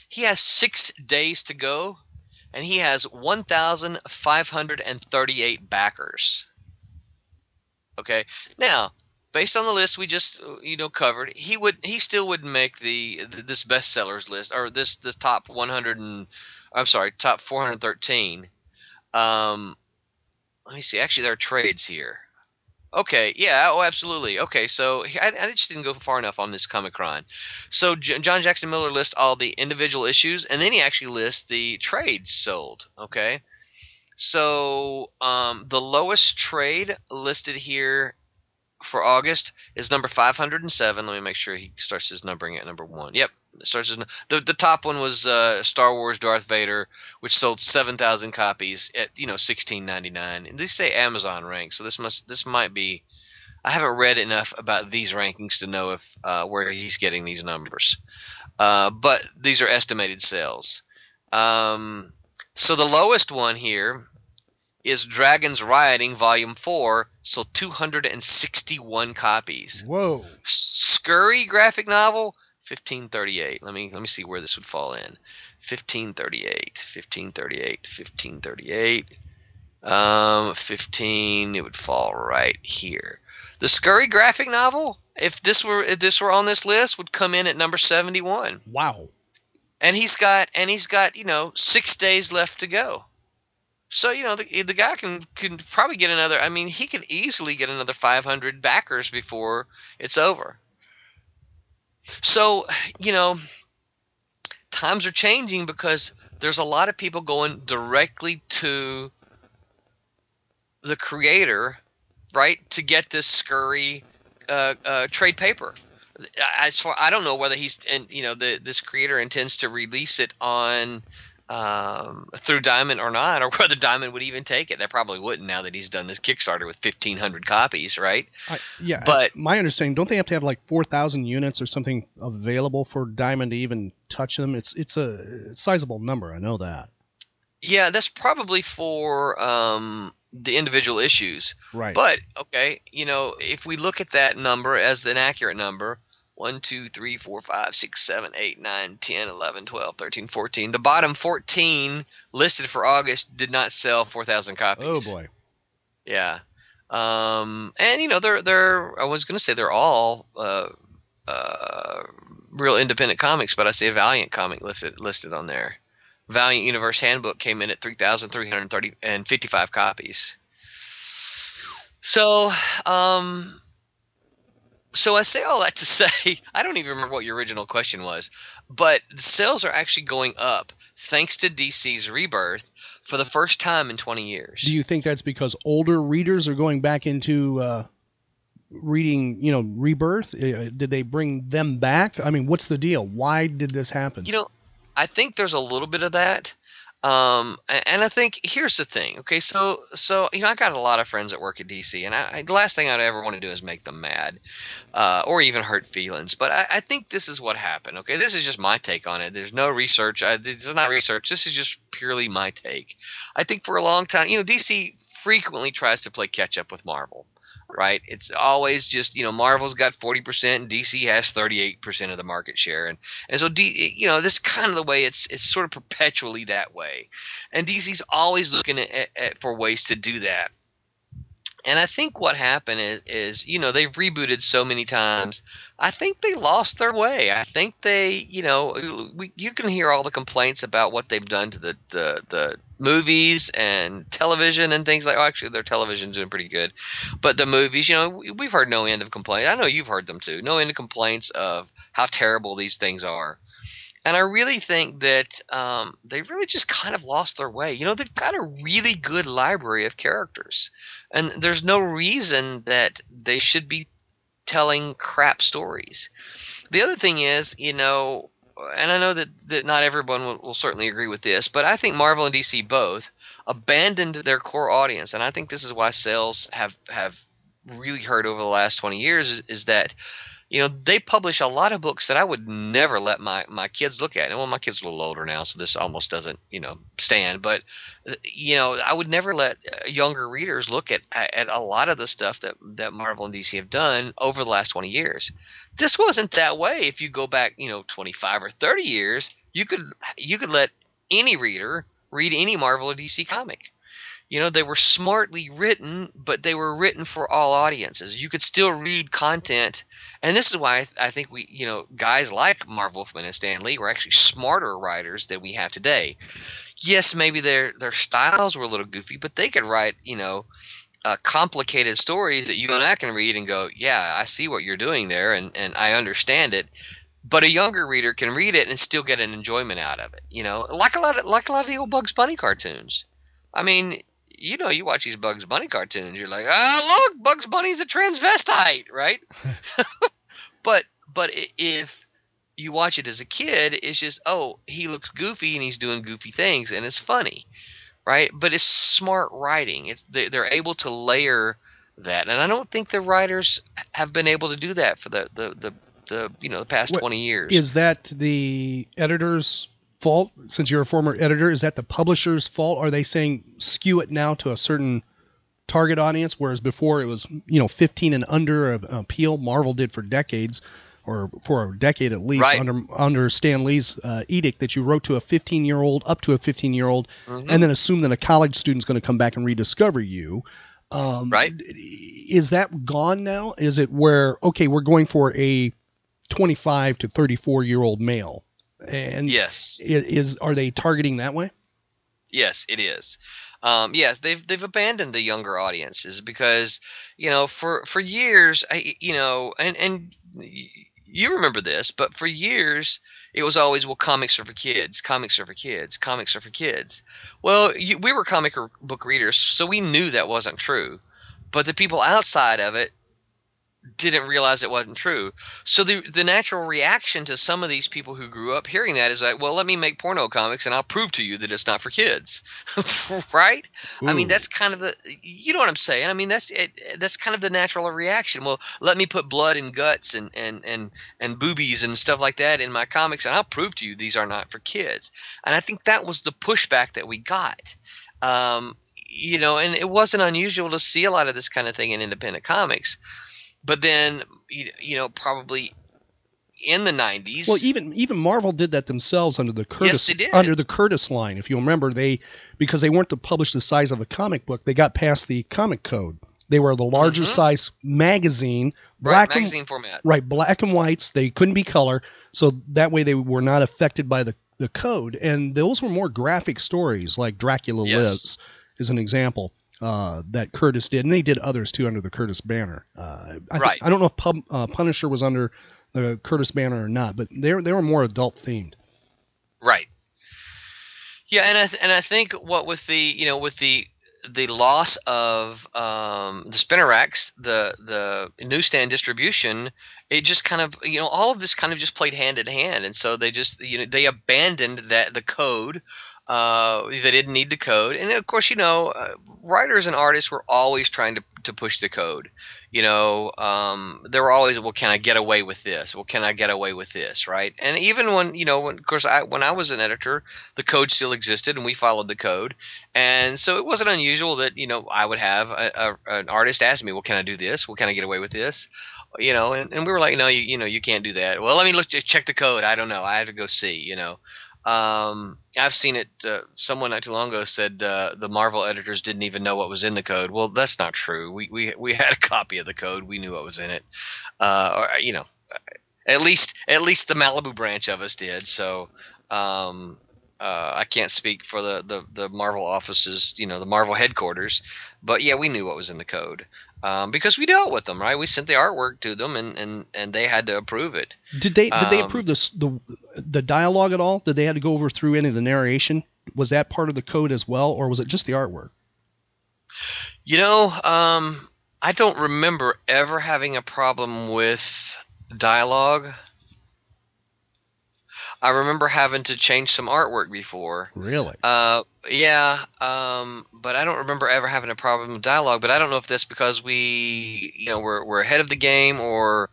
He has six days to go, and he has 1,538 backers. Okay. Now, based on the list we just you know covered, he would he still would make the, the this bestsellers list or this this top 100 and I'm sorry top 413. Um, let me see. Actually, there are trades here. Okay, yeah, oh, absolutely. Okay, so I, I just didn't go far enough on this Comichron. So J- John Jackson Miller lists all the individual issues, and then he actually lists the trades sold. Okay, so um, the lowest trade listed here for August is number 507. Let me make sure he starts his numbering at number one. Yep, starts his, the the top one was uh, Star Wars Darth Vader, which sold 7,000 copies at you know 16.99. And these say Amazon ranks, so this must this might be. I haven't read enough about these rankings to know if uh, where he's getting these numbers, uh, but these are estimated sales. Um, so the lowest one here is Dragons Rioting Volume 4, sold 261 copies. Whoa. Scurry graphic novel, 1538. Let me let me see where this would fall in. 1538, 1538, 1538. Um, 15. It would fall right here. The Scurry graphic novel, if this were if this were on this list, would come in at number 71. Wow. And he's got and he's got you know six days left to go. So you know the, the guy can can probably get another. I mean, he can easily get another 500 backers before it's over. So you know, times are changing because there's a lot of people going directly to the creator, right, to get this scurry uh, uh, trade paper. As far I don't know whether he's and you know the this creator intends to release it on um, through Diamond or not, or whether Diamond would even take it. They probably wouldn't now that he's done this Kickstarter with 1,500 copies, right? Yeah, But- my understanding, don't they have to have like four thousand units or something available for Diamond to even touch them? It's it's a sizable number. I know that. Yeah, that's probably for um, the individual issues. Right. But okay, you know, if we look at that number as an accurate number, 1, 2, 3, 4, 5, 6, 7, 8, 9, 10, 11, 12, 13, 14. The bottom 14 listed for August did not sell 4,000 copies. oh boy. Yeah. Um, and you know, they're they're I was gonna say they're all uh, uh, real independent comics, but I see a Valiant comic listed listed on there. Valiant Universe Handbook came in at three thousand three hundred thirty and fifty five copies. So, um, so I say all that to say I don't even remember what your original question was, but the sales are actually going up thanks to DC's rebirth for the first time in 20 years. Do you think that's because older readers are going back into uh, reading, you know, Rebirth? Uh, did they bring them back? I mean, what's the deal? Why did this happen? You know, I think there's a little bit of that. Um, and I think here's the thing. Okay, so so you know, I got a lot of friends that work at DC, and I, I, the last thing I'd ever want to do is make them mad, uh, or even hurt feelings. But I, I think this is what happened. Okay, this is just my take on it. There's no research. This is not research. This is just purely my take. I think for a long time, you know, DC frequently tries to play catch up with Marvel right? It's always just you know Marvel's got forty percent and DC has thirty eight percent of the market share, and and so D, you know this is kind of the way it's it's sort of perpetually that way, and DC's always looking at, at for ways to do that. And I think what happened is, is, you know, they've rebooted so many times. I think they lost their way. I think they, you know, we, you can hear all the complaints about what they've done to the, the, the movies and television and things like. Oh, actually, their television's doing pretty good, but the movies, you know, we- we've heard no end of complaints. I know you've heard them too. No end of complaints of how terrible these things are. And I really think that um, they really just kind of lost their way. You know, they've got a really good library of characters, and there's no reason that they should be telling crap stories. The other thing is, you know, and I know that, that not everyone will, will certainly agree with this, but I think Marvel and DC both abandoned their core audience, and I think this is why sales have have really hurt over the last 20 years is, is that you know, they publish a lot of books that I would never let my my kids look at. And well, my kids are a little older now, so this almost doesn't, you know, stand. But you know, I would never let uh, younger readers look at at a lot of the stuff that that Marvel and DC have done over the last 20 years. This wasn't that way. If you go back, you know, 25 or 30 years, you could you could let any reader read any Marvel or DC comic. You know, they were smartly written, but they were written for all audiences. You could still read content, and this is why I, th- I think we, you know, guys like Marv Wolfman and Stan Lee were actually smarter writers than we have today. Yes, maybe their their styles were a little goofy, but they could write, you know, uh, complicated stories that you and I can read and go, yeah, I see what you're doing there, and and I understand it but a younger reader can read it and still get an enjoyment out of it. You know, like a lot of like a lot of the old Bugs Bunny cartoons. I mean, you know, you watch these Bugs Bunny cartoons, you're like, ah, look, Bugs Bunny's a transvestite, right? but but if you watch it as a kid, it's just, oh, he looks goofy and he's doing goofy things and it's funny, right? But it's smart writing. It's they're able to layer that, and I don't think the writers have been able to do that for the the the, the you know the past What- 20 years. Is that the editor's fault? Since you're a former editor, is that the publisher's fault? Are they saying skew it now to a certain target audience, whereas before it was you know 15 and under of appeal? Marvel did for decades, or for a decade at least, Right. under under Stan Lee's uh, edict that you wrote to a 15 year old, up to a 15 year old, Mhm. and then assume that a college student's going to come back and rediscover you. Um, Right. Is that gone now? Is it where okay, we're going for a 25 to 34 year old male, and yes. i- is are they targeting that way? Yes, it is. Um, yes, they've they've abandoned the younger audiences because you know for for years, I, you know, and and you remember this, but for years it was always well, comics are for kids, comics are for kids, comics are for kids. Well, you, we were comic book readers, so we knew that wasn't true, but the people outside of it didn't realize it wasn't true. So the the natural reaction to some of these people who grew up hearing that is like, well, let me make porno comics and I'll prove to you that it's not for kids, right? I mean, that's kind of the you know what I'm saying. I mean, that's it, that's kind of the natural reaction. Well, let me put blood and guts and and and and boobies and stuff like that in my comics, and I'll prove to you these are not for kids. And I think that was the pushback that we got. Um, you know, and it wasn't unusual to see a lot of this kind of thing in independent comics. But then, you know, probably in the 90s. Well, even even Marvel did that themselves under the Curtis they did. under the Curtis line. If you remember, they because they weren't to publish the size of a comic book, they got past the comic code. They were the larger Mhm. size magazine, right, black and magazine format. right black and whites. They couldn't be color, so that way they were not affected by the the code. And those were more graphic stories, like Dracula Yes. Lives, is an example. Uh, that Curtis did, and they did others too under the Curtis banner. Uh, I, Right. I don't know if Pub, uh, Punisher was under the Curtis banner or not, but they were they were more adult themed. Right. Yeah, and I th- and I think what with the you know with the the loss of um, the spinner racks, the the newsstand distribution, it just kind of you know all of this kind of just played hand in hand, and so they just you know they abandoned that the code. Uh, they didn't need the code, and of course, you know, uh, writers and artists were always trying to, to push the code. You know, um, they were always, well, can I get away with this? Well, can I get away with this? Right? And even when you know, when, of course, I when I was an editor, the code still existed, and we followed the code, and so it wasn't unusual that you know I would have a, a, an artist ask me, well, can I do this? Well, can I get away with this? You know, and, and we were like, no, you, you know, you can't do that. Well, let me look, check the code. I don't know. I have to go see. You know. Um, I've seen it. Uh, someone not too long ago said uh, the Marvel editors didn't even know what was in the code. Well, that's not true. We we we had a copy of the code. We knew what was in it. Uh, or you know, at least at least the Malibu branch of us did. So. Um, uh, I can't speak for the, the, the Marvel offices, you know, the Marvel headquarters, but yeah, we knew what was in the code um, because we dealt with them, right? We sent the artwork to them, and, and, and they had to approve it. Did they did they Um, approve this the the dialogue at all? Did they have to go over through any of the narration? Was that part of the code as well, or was it just the artwork? You know, um, I don't remember ever having a problem with dialogue. I remember having to change some artwork before. Really? Uh, yeah, um, but I don't remember ever having a problem with dialogue. But I don't know if that's because we, you know, we're we're ahead of the game, or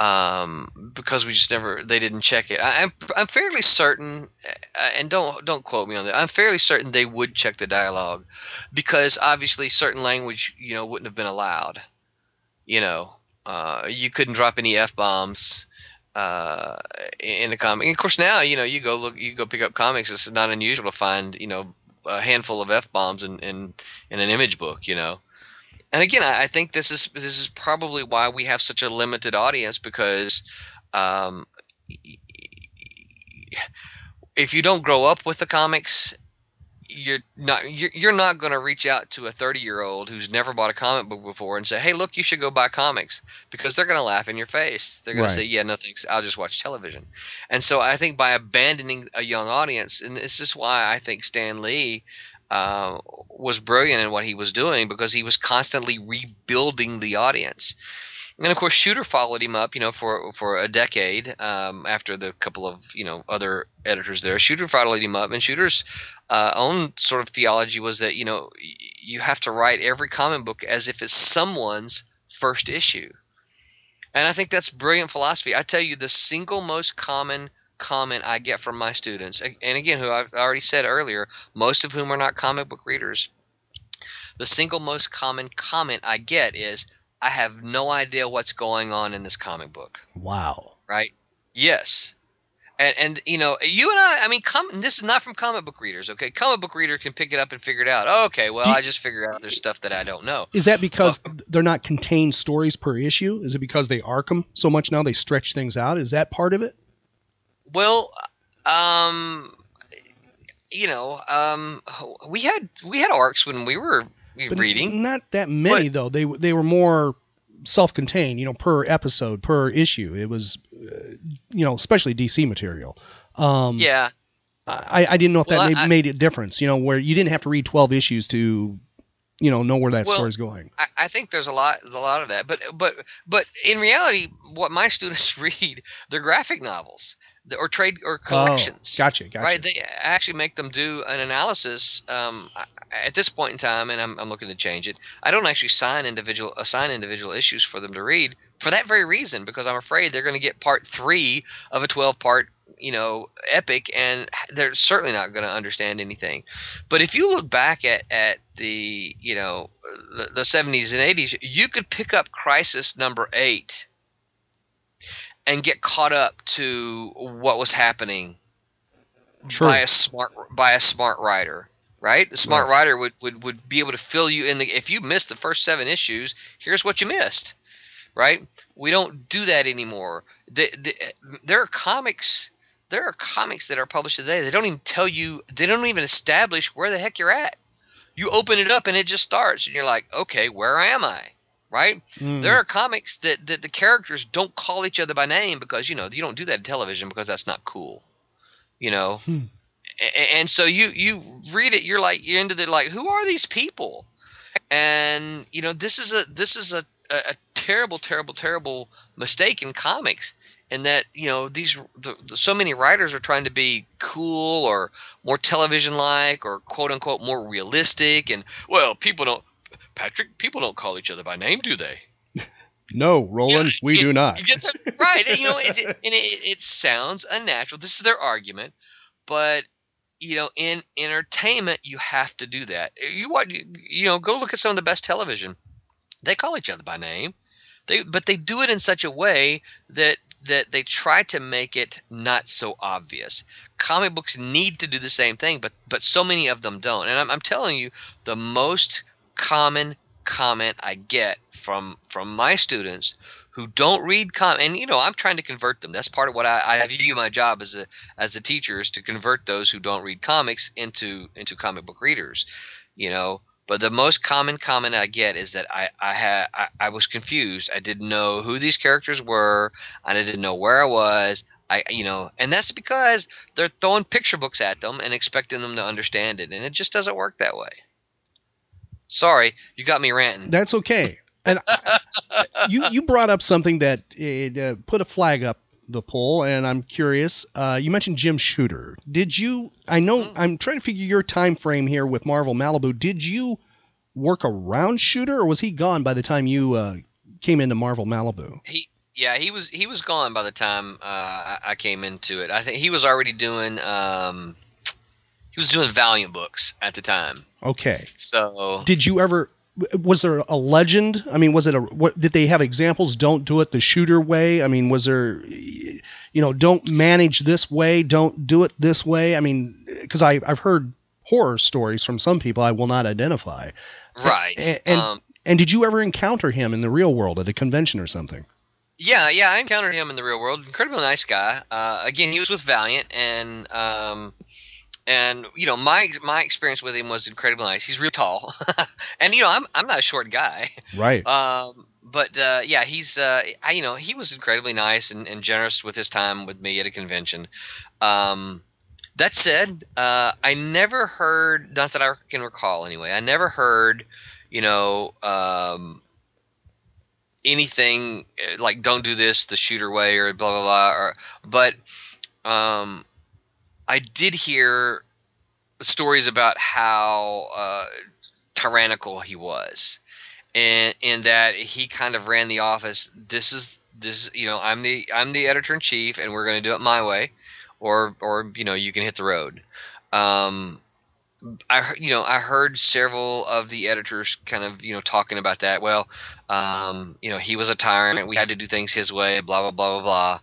um, because we just never they didn't check it. I, I'm I'm fairly certain, uh, and don't don't quote me on that. I'm fairly certain they would check the dialogue, because obviously certain language you know wouldn't have been allowed. You know, uh, you couldn't drop any f bombs uh, in a comic. And of course, now you know you go look, you go pick up comics. It's not unusual to find you know a handful of f bombs in, in in an image book. You know, and again, I, I think this is this is probably why we have such a limited audience because. Um, if you don't grow up with the comics you're not you're, you're not going to reach out to a 30 year old who's never bought a comic book before and say hey look you should go buy comics because they're going to laugh in your face. They're going Right. to say yeah no thanks. I'll just watch television. And so i think by abandoning a young audience and this is why i think stan lee uh, was brilliant in what he was doing because he was constantly rebuilding the audience and of course, Shooter followed him up, you know, for for a decade um, after the couple of you know other editors there. Shooter followed him up, and Shooter's uh, own sort of theology was that you know you have to write every comic book as if it's someone's first issue, and I think that's brilliant philosophy. I tell you, the single most common comment I get from my students, and again, who I've already said earlier, most of whom are not comic book readers, the single most common comment I get is, I have no idea what's going on in this comic book. Wow. Right? Yes. And and you know, you and I, I mean, com- this is not from comic book readers, okay? Comic book reader can pick it up and figure it out. Oh, okay, well, you- I just figure out there's stuff that I don't know. Is that because they're not contained stories per issue? Is it because they arc them so much now they stretch things out? Is that part of it? Well, um, you know, um, we had we had arcs when we were But reading. Not that many though. They they were more self-contained, you know, per episode, per issue. It was, uh, you know, especially DC material. Um, Yeah. I, I didn't know if Well, that made, I- made a difference. You know, where you didn't have to read 12 issues to, you know, know where that Well, story's going. I, I think there's a lot a lot of that, but but but in reality, what my students read, they're graphic novels or trade or collections. Oh, gotcha, gotcha. Right, they actually make them do an analysis. Um, at this point in time, and I'm, I'm looking to change it. I don't actually sign individual assign individual issues for them to read for that very reason, because I'm afraid they're going to get part three of a 12 part you know epic, and they're certainly not going to understand anything. But if you look back at at the you know the, the 70s and 80s, you could pick up Crisis number eight and get caught up to what was happening True. by a smart by a smart writer right? The smart writer would, would would be able to fill you in the if you missed the first seven issues here's what you missed right? We don't do that anymore. The, the, there are comics there are comics that are published today they don't even tell you they don't even establish where the heck you're at. You open it up and it just starts and you're like okay where am i? Right? Mm. there are comics that, that the characters don't call each other by name because you know you don't do that in television because that's not cool you know? Hmm. And so you you read it you're like you're into the like who are these people and you know this is a this is a, a, terrible terrible terrible mistake in comics in that you know these the, the, so many writers are trying to be cool or more television like or quote unquote more realistic and well people don't patrick people don't call each other by name do they No, Roland, we do not. you get that right. You know, it's, and it, it sounds unnatural. This is their argument, but you know, in entertainment, you have to do that. Eh, you want you know, go look at some of the best television. They call each other by name, they but they do it in such a way that that they try to make it not so obvious. Comic books need to do the same thing, but but so many of them don't. And I'm, I'm telling you, the most common comment I get from from my students who don't read com and you know I'm trying to convert them. That's part of what I, I view my job as a as a teacher is to convert those who don't read comics into into comic book readers. You know, but the most common comment I get is that I I had I, I was confused. I didn't know who these characters were. I didn't know where I was. I you know, and that's because they're throwing picture books at them and expecting them to understand it, and it just doesn't work that way. Sorry, you got me ranting. That's okay. And I- you you brought up something that it, uh, put a flag up the pole, and I'm curious. Uh, you mentioned Jim Shooter. Did you? I know Mm-hmm. I'm trying to figure your time frame here with Marvel Malibu. Did you work around Shooter, or was he gone by the time you uh, came into Marvel Malibu? he yeah, he was he was gone by the time uh, I, I came into it. I think he was already doing um, he was doing Valiant books at the time. Okay. So Did you ever? Was there a legend? I mean, was it a? What did they have examples? Don't do it the shooter way. I mean, was there? You know, don't manage this way. Don't do it this way. I mean, because I I've heard horror stories from some people I will not identify. right. And and, um, and did you ever encounter him in the real world at a convention or something? Yeah, yeah, I encountered him in the real world. Incredibly nice guy. Uh, again, he was with Valiant, and um, and you know my my experience with him was incredibly nice. He's real tall, and you know I'm I'm not a short guy. Right. Um, but uh, yeah, he's uh, I, you know he was incredibly nice and, and generous with his time with me at a convention. Um, that said, uh, I never heard, not that I can recall anyway, I never heard, you know, um, anything uh, like "don't do this the shooter way" or blah blah blah. Or, but um, I did hear stories about how uh, tyrannical he was, and in that he kind of ran the office. This is this you know I'm the I'm the editor in chief, and we're going to do it my way, or or you know you can hit the road. Um, I you know I heard several of the editors kind of you know talking about that. Well, um, you know he was a tyrant. We had to do things his way. Blah blah blah blah blah.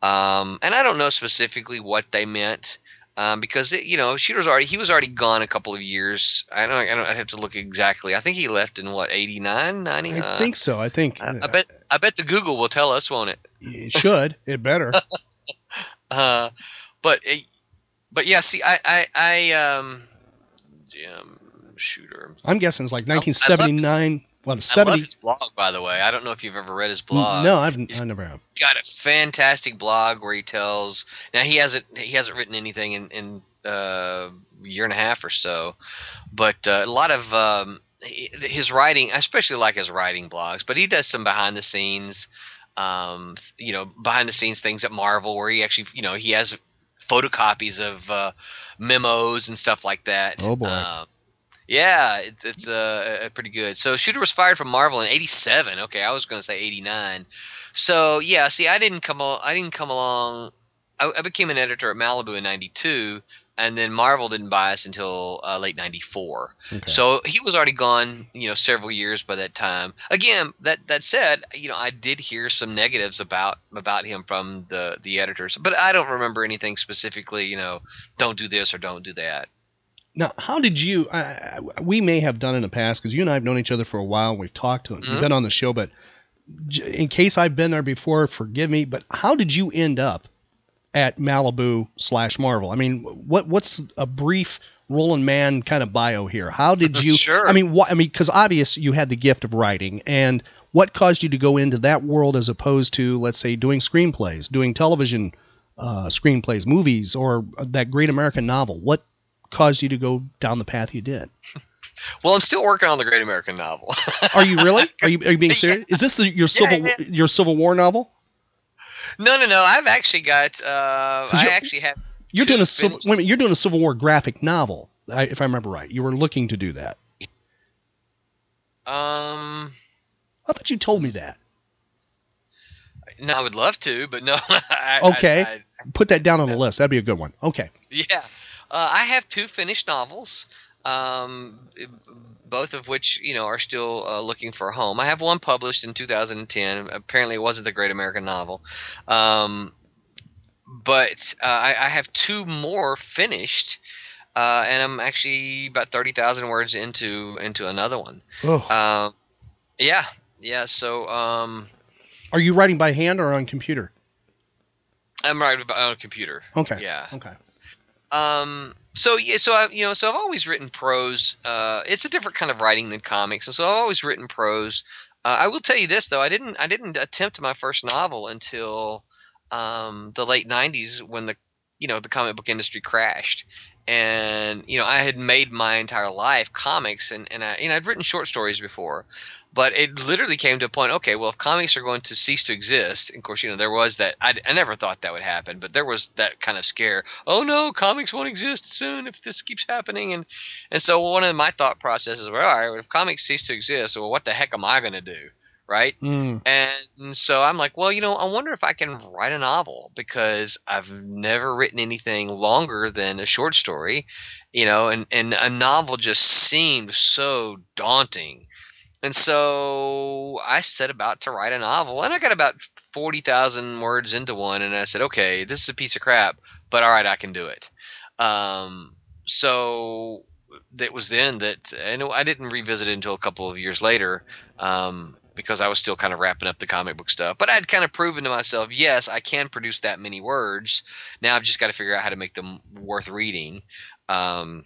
Um, and I don't know specifically what they meant um, because it, you know Shooter's already he was already gone a couple of years. I don't I don't I have to look exactly. I think he left in what 89, 90? I uh, think so. I think I, I, bet I bet the Google will tell us, won't it? It should. it better. uh, but it, but yeah, see, I I, I um, Jim Shooter. I'm guessing it's like 1979, well, 70... I love his blog, by the way. I don't know if you've ever read his blog. No, I've I never have. Got a fantastic blog where he tells. Now he hasn't he hasn't written anything in in uh, a uh, year and a half or so, but uh, a lot of um, his writing, I especially like his writing blogs. But he does some behind the scenes, um, you know, behind the scenes things at Marvel where he actually, you know, he has photocopies of uh, memos and stuff like that. Oh boy. Um, yeah, it, it's uh, pretty good. So Shooter was fired from Marvel in '87. Okay, I was going to say '89. So yeah, see, I didn't come. al- I didn't come along. I, I became an editor at Malibu in '92, and then Marvel didn't buy us until uh, late '94. Okay. So he was already gone, you know, several years by that time. Again, that that said, you know, I did hear some negatives about about him from the the editors, but I don't remember anything specifically. You know, don't do this or don't do that. Now, how did you? We may have done in the past because you and I have known each other for a while. and We've talked to, him. we've Mhm. been on the show, but in case I've been there before, forgive me. But how did you end up at Malibu slash Marvel? I mean, what what's a brief Roland Mann kind of bio here? How did you? Sure. I mean, what? I mean, because obvious you had the gift of writing, and what caused you to go into that world as opposed to, let's say, doing screenplays, doing television uh, screenplays, movies, or that great American novel? What caused you to go down the path you did? Well, I'm still working on the Great American Novel. Are you really? Are you are you being Yeah. serious? Is this the, your civil yeah. your Civil War novel? no, no, no. I've actually got. Uh, I actually have. You're doing a civil wait a minute, you're doing a Civil War graphic novel, if I remember right. You were looking to do that. Um, I thought you told me that. no, I would love to, but no. I, Okay. I, I, Put that down on the list. That'd be a good one. Okay. Yeah, uh, I have two finished novels, um, both of which you know are still uh, looking for a home. I have one published in 2010. Apparently, it wasn't the Great American Novel, um, but uh, I, I have two more finished, uh, and I'm actually about 30,000 words into into another one. Oh. Um, yeah, yeah. So um, Are you writing by hand or on computer? I'm writing about on a computer. Okay. Yeah. Okay. Um. So yeah. So I, you know. So I've always written prose. Uh, it's a different kind of writing than comics. So I've always written prose. Uh, I will tell you this though. I didn't. I didn't attempt my first novel until um, the late '90s when the you know the comic book industry crashed. And you know, I had made my entire life comics, and and I, you know, I'd written short stories before, but it literally came to a point. Okay, well, if comics are going to cease to exist, and of course, you know, there was that. I, I never thought that would happen, but there was that kind of scare. Oh no, comics won't exist soon if this keeps happening, and and so one of my thought processes were, all right, if comics cease to exist, well, what the heck am I going to do? Right? Mm. And so I'm like, well, you know, I wonder if I can write a novel because I've never written anything longer than a short story, you know, and, and a novel just seemed so daunting. And so I set about to write a novel, and I got about 40,000 words into one, and I said, okay, this is a piece of crap, but all right, I can do it. Um, so that was then that, and I didn't revisit it until a couple of years later. Um, because I was still kind of wrapping up the comic book stuff. But I'd kind of proven to myself, yes, I can produce that many words. Now I've just got to figure out how to make them worth reading. Um,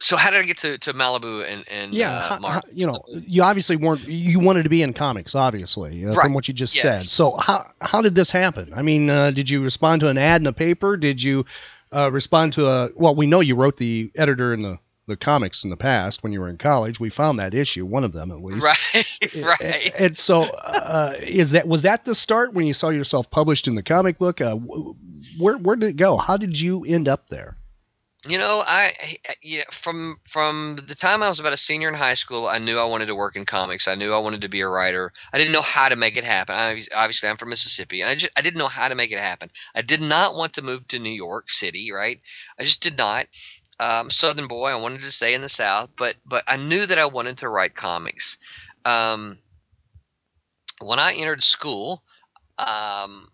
so how did I get to, to Malibu and and Yeah, uh, ho- Mars? you know, you obviously weren't. You wanted to be in comics, obviously, uh, Right. from what you just said. So how how did this happen? I mean, uh, did you respond to an ad in the paper? Did you uh, respond to a? Well, we know you wrote the editor in the the comics in the past when you were in college. We found that issue, one of them at least. right, right. And so, uh, is that was that the start when you saw yourself published in the comic book? Uh, where where did it go? How did you end up there? You know, I yeah, from from the time I was about a senior in high school, I knew I wanted to work in comics. I knew I wanted to be a writer. I didn't know how to make it happen. I, obviously, I'm from Mississippi. And I just I didn't know how to make it happen. I did not want to move to New York City, right? I just did not. Um, Southern boy, I wanted to stay in the South, but but I knew that I wanted to write comics. Um, when I entered school, um,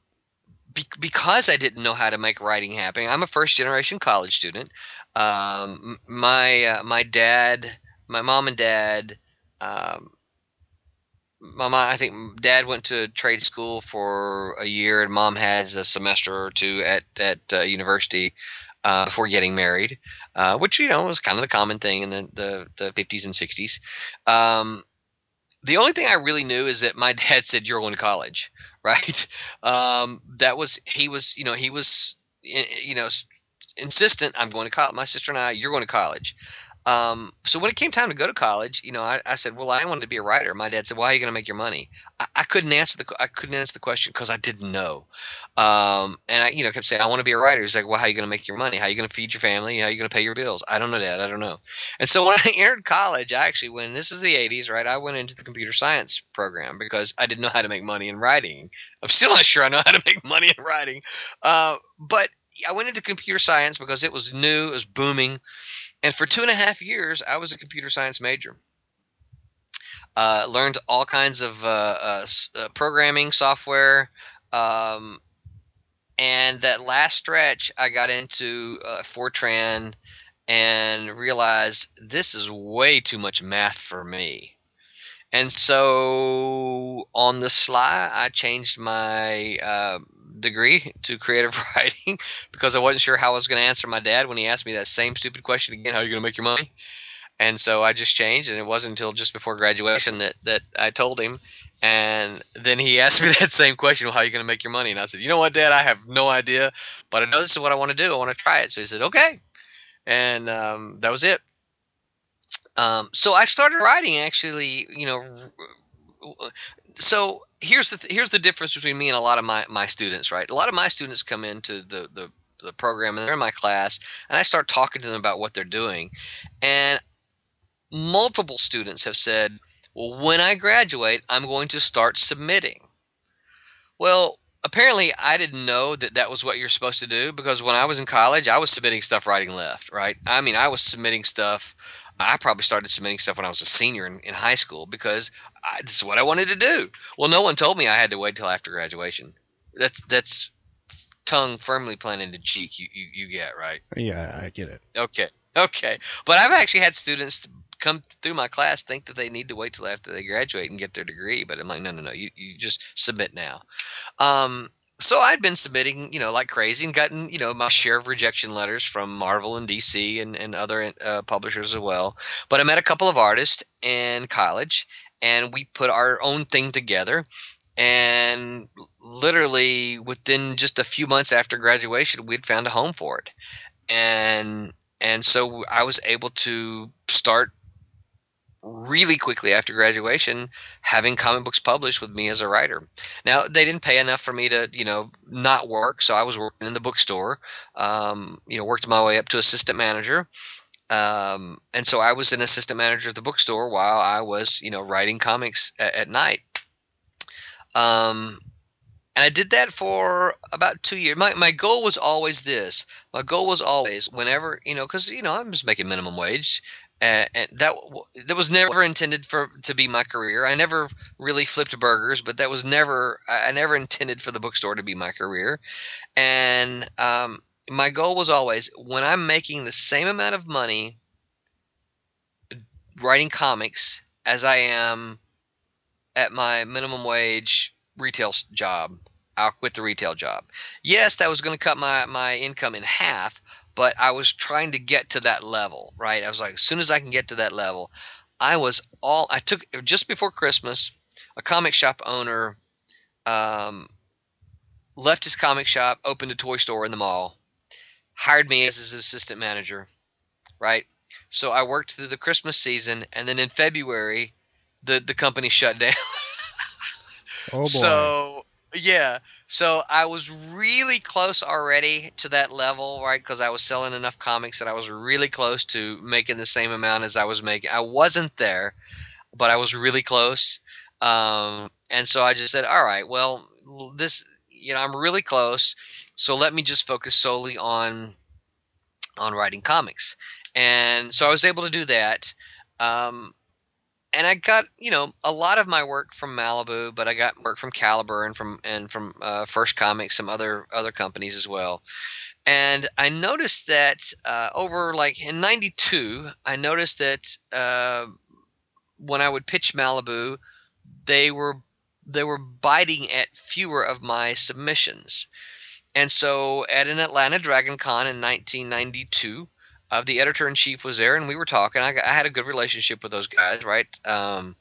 be- because I didn't know how to make writing happen. I'm a first generation college student. Um, my uh, my dad, my mom and dad, um, my mom, I think dad went to trade school for a year, and mom has a semester or two at at uh, university. Uh, before getting married, uh, which you know was kind of the common thing in the the, the 50s and 60s. Um, the only thing I really knew is that my dad said you're going to college, right? Um, that was he was you know he was you know insistent. I'm going to college. My sister and I, you're going to college. Um, so when it came time to go to college, you know, I, I said, well, I wanted to be a writer. My dad said, how are you going to make your money? I, I couldn't answer the I couldn't answer the question because I didn't know. Um, and I, you know, kept saying, I want to be a writer. He's like, well, how are you going to make your money? How are you going to feed your family? How are you going to pay your bills? I don't know, Dad. I don't know. And so when I entered college, I actually, when this is the 80s, right, I went into the computer science program because I didn't know how to make money in writing. I'm still not sure I know how to make money in writing. Uh, but I went into computer science because it was new, it was booming. And for two and a half years, I was a computer science major. Uh, learned all kinds of uh, uh, uh, programming software. Um, and that last stretch, I got into uh, Fortran and realized this is way too much math for me. And so on the sly, I changed my uh, degree to creative writing because I wasn't sure how I was going to answer my dad when he asked me that same stupid question again. How are you going to make your money? And so I just changed, and it wasn't until just before graduation that that I told him. And then he asked me that same question, well, how are you going to make your money? And I said, you know what, Dad, I have no idea, but I know this is what I want to do. I want to try it. So he said, okay. And um, that was it. Um, so I started writing actually, you know. So here's the th- here's the difference between me and a lot of my, my students, right? A lot of my students come into the, the the program and they're in my class, and I start talking to them about what they're doing, and multiple students have said, "Well, when I graduate, I'm going to start submitting." Well, apparently I didn't know that that was what you're supposed to do because when I was in college, I was submitting stuff right and left, right? I mean, I was submitting stuff. I probably started submitting stuff when I was a senior in, in high school because I, this is what I wanted to do. Well, no one told me I had to wait till after graduation. That's that's tongue firmly planted in the cheek. You, you you get right. Yeah, I get it. Okay. Okay. But I've actually had students come through my class think that they need to wait till after they graduate and get their degree. But I'm like, no, no, no. You, you just submit now. Um, so I'd been submitting, you know, like crazy and gotten, you know, my share of rejection letters from Marvel and DC and, and other uh, publishers as well. But I met a couple of artists in college and we put our own thing together. And literally within just a few months after graduation, we'd found a home for it. And and so I was able to start really quickly after graduation having comic books published with me as a writer. Now they didn't pay enough for me to, you know, not work, so I was working in the bookstore. Um, you know, worked my way up to assistant manager. Um, and so I was an assistant manager at the bookstore while I was, you know, writing comics at, at night. Um, and I did that for about two years. My, my goal was always this. My goal was always whenever, you know, because, you know, I'm just making minimum wage. And, that that was never intended for to be my career. I never really flipped burgers, but that was never I never intended for the bookstore to be my career. And um, my goal was always when I'm making the same amount of money writing comics as I am at my minimum wage retail job. I'll quit the retail job. Yes, that was going to cut my, my income in half, but I was trying to get to that level, right? I was like, as soon as I can get to that level, I was all, I took, just before Christmas, a comic shop owner um, left his comic shop, opened a toy store in the mall, hired me as his assistant manager, right? So I worked through the Christmas season, and then in February, the the company shut down. Oh boy. So yeah, so I was really close already to that level, right? Because I was selling enough comics that I was really close to making the same amount as I was making. I wasn't there, but I was really close. Um, and so I just said, all right, well, this, you know, I'm really close, so let me just focus solely on on writing comics. And so I was able to do that. Um, and I got you know a lot of my work from Malibu, but I got work from Caliber and from and from uh, First Comics, some other other companies as well. And I noticed that uh, over like in '92, I noticed that uh, when I would pitch Malibu, they were they were biting at fewer of my submissions. And so at an Atlanta Dragon Con in 1992, uh, the editor in chief was there, and we were talking. I, I, had a good relationship with those guys, right? Um,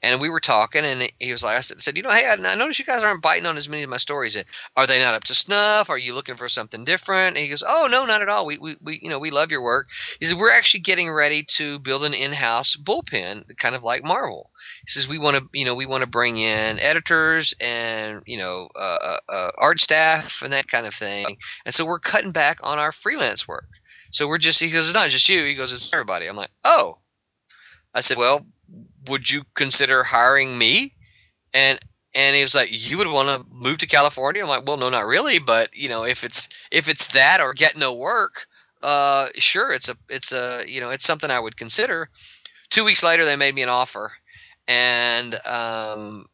and we were talking, and he was like, I said, said you know, hey, I, I noticed you guys aren't biting on as many of my stories. Are they not up to snuff? Are you looking for something different? And he goes, oh no, not at all. We, we, we you know, we love your work. He said, we're actually getting ready to build an in-house bullpen, kind of like Marvel. He says, we want to, you know, we want to bring in editors and you know, uh, uh, uh, art staff and that kind of thing. And so we're cutting back on our freelance work. So we're just, he goes, it's not just you. He goes, it's everybody. I'm like, oh. I said, well, would you consider hiring me? And and he was like, you would want to move to California? I'm like, well, no, not really, but you know, if it's if it's that or get no work, uh, sure, it's a it's a you know, it's something I would consider. Two weeks later, they made me an offer, and um,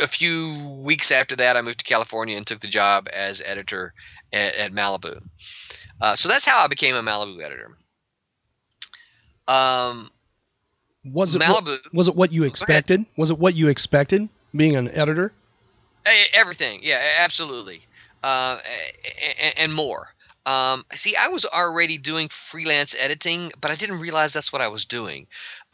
a few weeks after that, I moved to California and took the job as editor at, at Malibu. Uh, so that's how I became a Malibu editor. Um, was it Malibu? What, was it what you expected? Was it what you expected being an editor? Everything, yeah, absolutely, uh, and, and more. Um, see, I was already doing freelance editing, but I didn't realize that's what I was doing.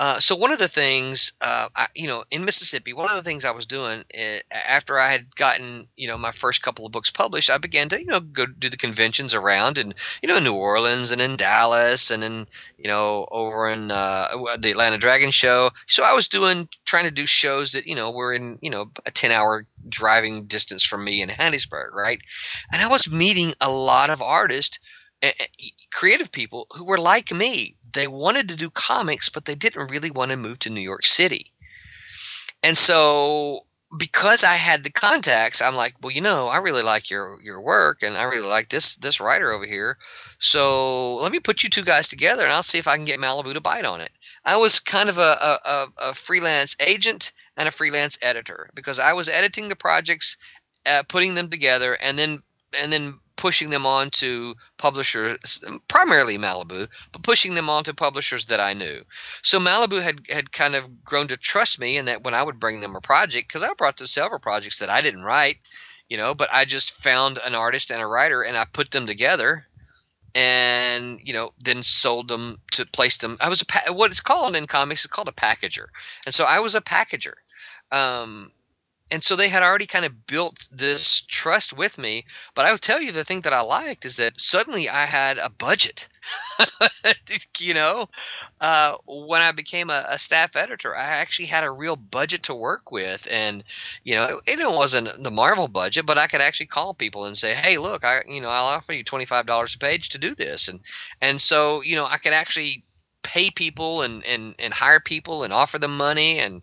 Uh, so one of the things, uh, I, you know, in Mississippi, one of the things I was doing uh, after I had gotten, you know, my first couple of books published, I began to, you know, go do the conventions around, and you know, in New Orleans and in Dallas and in, you know, over in uh, the Atlanta Dragon Show. So I was doing, trying to do shows that, you know, were in, you know, a ten-hour driving distance from me in Hattiesburg, right? And I was meeting a lot of artists creative people who were like me. They wanted to do comics, but they didn't really want to move to New York City. And so because I had the contacts, I'm like, well, you know, I really like your your work, and I really like this this writer over here. So let me put you two guys together, and I'll see if I can get Malibu to bite on it. I was kind of a, a, a freelance agent and a freelance editor because I was editing the projects, uh, putting them together, and then and then pushing them on to publishers, primarily Malibu, but pushing them on to publishers that I knew. So Malibu had, had kind of grown to trust me, and that when I would bring them a project, because I brought them several projects that I didn't write, you know, but I just found an artist and a writer, and I put them together, and you know, then sold them to place them. I was a what it's called in comics is called a packager, and so I was a packager. Um, and so they had already kind of built this trust with me. But i would tell you the thing that i liked is that suddenly i had a budget you know? Uh, when i became a, a, staff editor i actually had a real budget to work with. And you know it, it, wasn't the marvel budget but i could actually call people and say hey look i you know i'll offer you $25 a page to do this. And and so you know i could actually pay people and, and, and hire people and offer them money and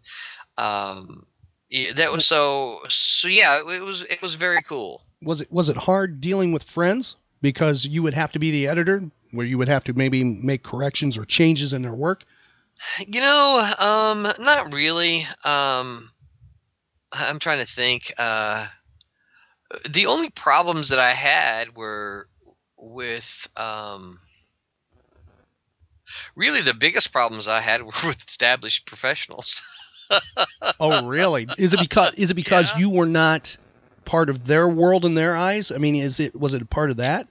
um, yeah, that was so so yeah it was it was very cool. Was it was it hard dealing with friends because you would have to be the editor, where you would have to maybe make corrections or changes in their work? You know, um, not really. Um, I'm trying to think. Uh, the only problems that I had were with um, really the biggest problems I had were with established professionals. oh, really? Is it because is it because Yeah. you were not part of their world in their eyes? I mean, is it was it a part of that?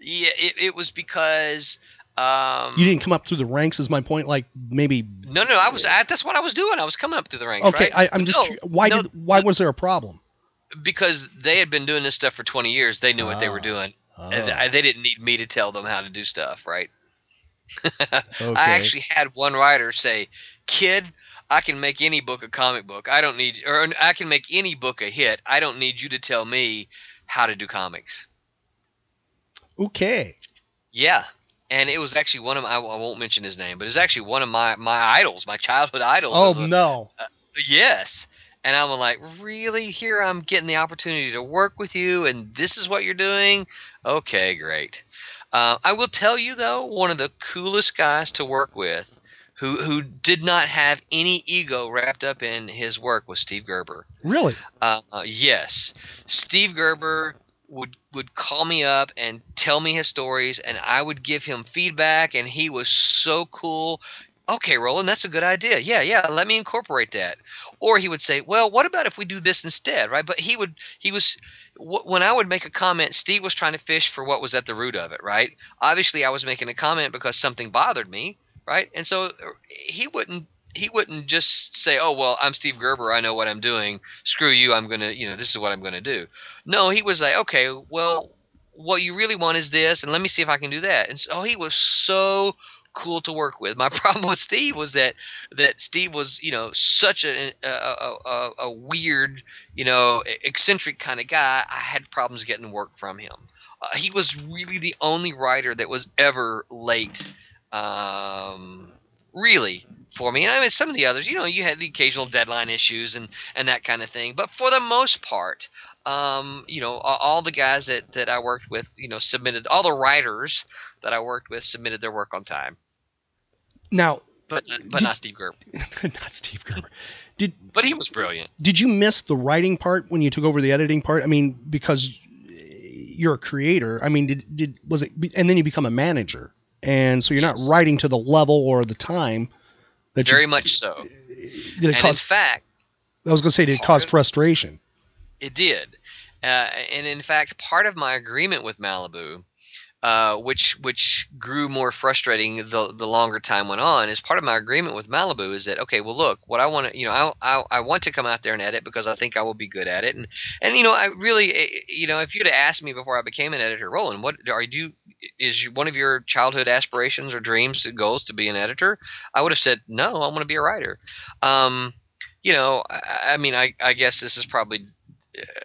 yeah, it, it was because um, You didn't come up through the ranks, is my point. Like maybe. No, no, I was. I, that's what I was doing. I was coming up through the ranks. Okay, right? I, I'm just. No, cur- why no, did why was there a problem? because they had been doing this stuff for 20 years. They knew what they were Ah. doing. And I- They didn't need me to tell them how to do stuff, right? okay. I actually had one writer say, "Kid, I can make any book a comic book. I don't need, or I can make any book a hit. I don't need you to tell me how to do comics." Okay. Yeah, and it was actually one of my, I won't mention his name, but it's actually one of my my idols, my childhood idols. Oh a- no. Yes. And I'm like, really? Here I'm getting the opportunity to work with you, and this is what you're doing? Okay, great. Uh, I will tell you though, one of the coolest guys to work with, who who did not have any ego wrapped up in his work, was Steve Gerber. Really? Uh, uh, yes, Steve Gerber would would call me up and tell me his stories, and I would give him feedback, and he was so cool. Okay, Roland, that's a good idea. Yeah, yeah, let me incorporate that. Or he would say, "Well, what about if we do this instead?" Right? But he would he was when I would make a comment, Steve was trying to fish for what was at the root of it. Right? Obviously, I was making a comment because something bothered me. Right? And so uh, he wouldn't he wouldn't just say, "Oh, well, I'm Steve Gerber. I know what I'm doing. Screw you. I'm gonna, you know, this is what I'm gonna do." No, he was like, "Okay, well, what you really want is this, and let me see if I can do that." And so he was so cool to work with. My problem with Steve was that that Steve was, you know, such a a, a, a, a weird, you know, eccentric kind of guy. I had problems getting work from him. Uh, he was really the only writer that was ever late. Um, really for me. And I mean, some of the others, you know, you had the occasional deadline issues and and that kind of thing. But for the most part, um, you know, all, the guys that that I worked with, you know, submitted all the writers that I worked with submitted their work on time. Now, But but Did- not Steve Gerber. not Steve Gerber. Did But he was brilliant. did you miss the writing part when you took over the editing part? I mean, because you're a creator. I mean, did did was it? And then you become a manager, and so you're Yes. not writing to the level or the time that you Very you, much so. Did it And in cause? fact, I was gonna say, did it cause frustration? It did, uh, and in fact, part of my agreement with Malibu, uh, which which grew more frustrating the the longer time went on, is part of my agreement with Malibu is that okay, well, look, what I want to, you know, I, I I want to come out there and edit because I think I will be good at it, and and you know, I really, eh, you know, if you'd have asked me before I became an editor, Roland, what are you? Is one of your childhood aspirations or dreams goals to be an editor? I would have said no. I want to be a writer. Um, you know, I, I mean, I, I guess this is probably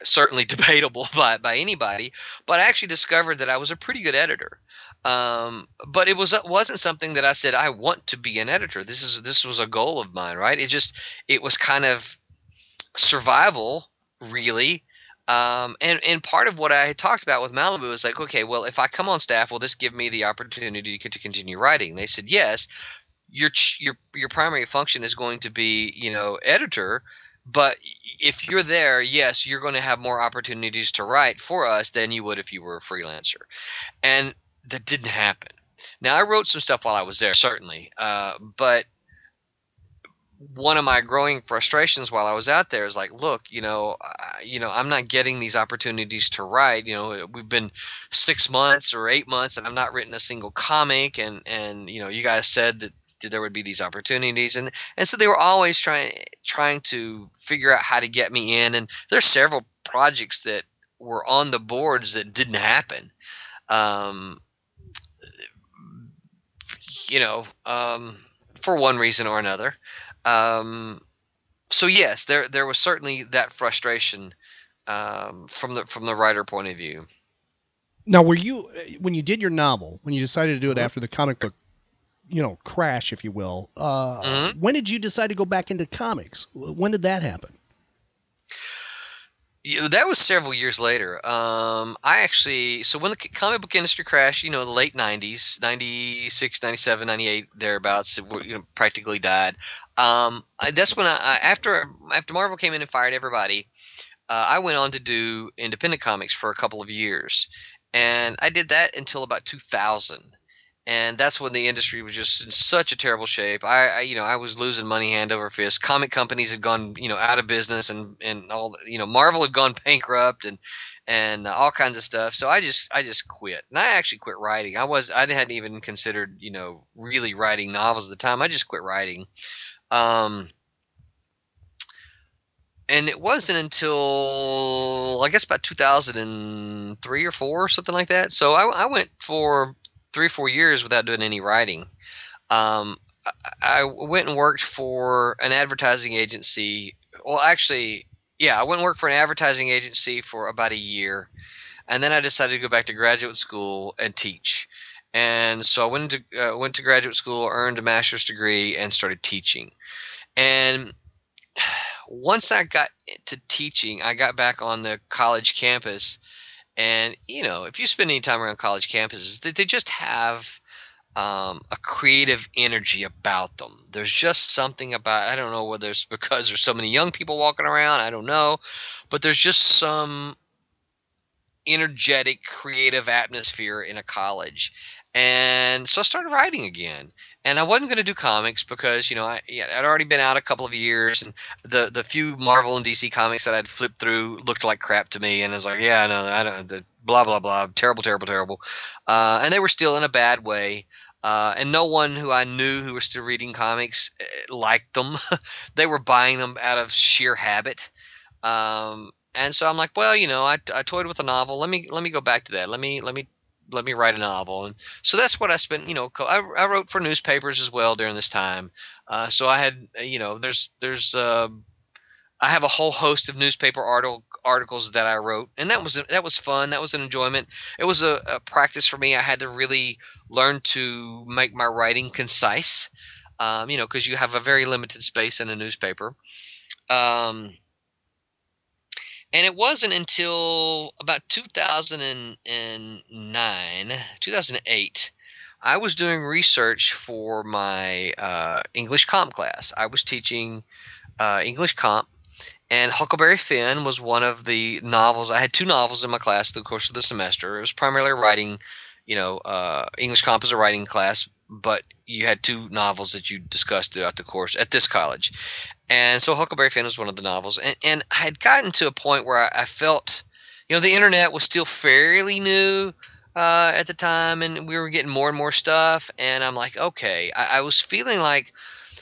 certainly debatable by, by anybody, but I actually discovered that I was a pretty good editor. Um, but it was wasn't something that I said I want to be an editor. This is this was a goal of mine, right? It just it was kind of survival, really. Um, and and part of what I had talked about with Malibu is like, okay, well, if I come on staff, will this give me the opportunity to, to continue writing? They said yes. Your your your primary function is going to be, you know, editor, but if you're there, yes, you're going to have more opportunities to write for us than you would if you were a freelancer, and that didn't happen. Now I wrote some stuff while I was there, certainly, uh, but one of my growing frustrations while I was out there is like, look, you know, uh, you know, I'm not getting these opportunities to write. You know, we've been six months or eight months, and I've not written a single comic. And and you know, you guys said that there would be these opportunities, and and so they were always trying trying to figure out how to get me in. And there's several projects that were on the boards that didn't happen. Um, you know, um, for one reason or another. Um, so yes, there there was certainly that frustration um, from the from the writer point of view. Now, were you when you did your novel when you decided to do it Mhm. after the comic book you know, crash, if you will. Uh, Mhm. When did you decide to go back into comics? When did that happen? Yeah, that was several years later. Um, I actually, so when the comic book industry crashed, you know, the late 90s, 96, 97, 98, thereabouts, you know, practically died. Um, I, that's when I, I, after, after Marvel came in and fired everybody, uh, I went on to do independent comics for a couple of years. And I did that until about 2000 and that's when the industry was just in such a terrible shape. I, I, you know, I was losing money hand over fist. Comic companies had gone, you know, out of business, and and all, the, you know, Marvel had gone bankrupt, and and all kinds of stuff. So I just, I just quit, and I actually quit writing. I was, I hadn't even considered, you know, really writing novels at the time. I just quit writing. Um, and it wasn't until I guess about 2003 or four or something like that. So I, I went for three four years without doing any writing. Um, I, I went and worked for an advertising agency. Well, actually, yeah, I went and worked for an advertising agency for about a year, and then I decided to go back to graduate school and teach. And so I went to uh, went to graduate school, earned a master's degree, and started teaching. And once I got to teaching, I got back on the college campus and you know, if you spend any time around college campuses, they, they just have um, a creative energy about them. There's just something about I don't know whether it's because there's so many young people walking around. I don't know, but there's just some energetic, creative atmosphere in a college. And so I started writing again. And I wasn't going to do comics because you know I I'd already been out a couple of years, and the the few Marvel and DC comics that I'd flipped through looked like crap to me, and I was like, yeah, no, I don't, the blah blah blah, terrible, terrible, terrible, uh, and they were still in a bad way. Uh, and no one who I knew who was still reading comics eh, liked them. they were buying them out of sheer habit. Um, and so I'm like, well, you know, I, I toyed with a novel. Let me let me go back to that. Let me let me let me write a novel. And so that's what I spent. You know, I, I wrote for newspapers as well during this time. Uh, so I had, uh, you know, there's there's uh, I have a whole host of newspaper article, articles that I wrote, and that was that was fun. That was an enjoyment. It was a, a practice for me. I had to really learn to make my writing concise. Um, you know, because you have a very limited space in a newspaper. Um, and it wasn't until about 2009, 2008, I was doing research for my uh, English comp class. I was teaching uh, English comp, and Huckleberry Finn was one of the novels. I had two novels in my class through the course of the semester. It was primarily writing, you know, uh, English comp is a writing class, but you had two novels that you discussed throughout the course at this college. And so Huckleberry Finn was one of the novels. And, and I had gotten to a point where I, I felt, you know, the internet was still fairly new uh, at the time, and we were getting more and more stuff. And I'm like, okay, I, I was feeling like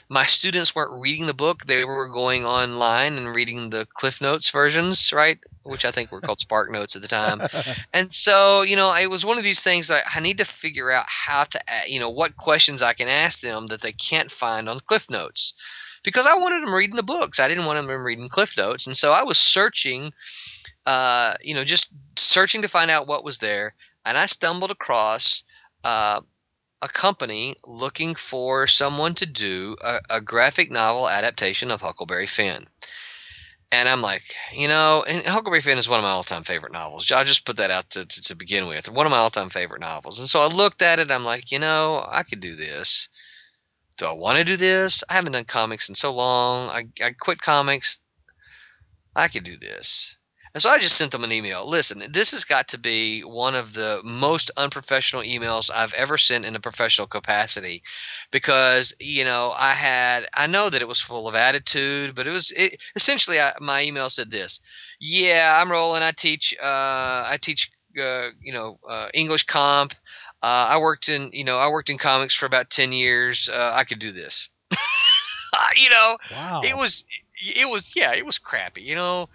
my students weren't reading the book; they were going online and reading the Cliff Notes versions, right? Which I think were called Spark Notes at the time. and so, you know, it was one of these things that I need to figure out how to, you know, what questions I can ask them that they can't find on Cliff Notes because I wanted them reading the books. I didn't want them reading Cliff Notes, and so I was searching, uh, you know, just searching to find out what was there, and I stumbled across uh, a company looking for someone to do a, a graphic novel adaptation of Huckleberry Finn. And I'm like, you know, and Huckleberry Finn is one of my all-time favorite novels. I'll just put that out to, to, to begin with. One of my all-time favorite novels. And so I looked at it. I'm like, you know, I could do this do I want to do this? I haven't done comics in so long. I, I quit comics. I could do this. And so I just sent them an email. Listen, this has got to be one of the most unprofessional emails I've ever sent in a professional capacity because, you know, I had, I know that it was full of attitude, but it was it, essentially I, my email said this Yeah, I'm Roland. I teach, uh, I teach, uh, you know, uh, English comp. Uh, I worked in, you know, I worked in comics for about ten years. Uh, I could do this. you know, Wow. it was, it was, yeah, it was crappy. You know,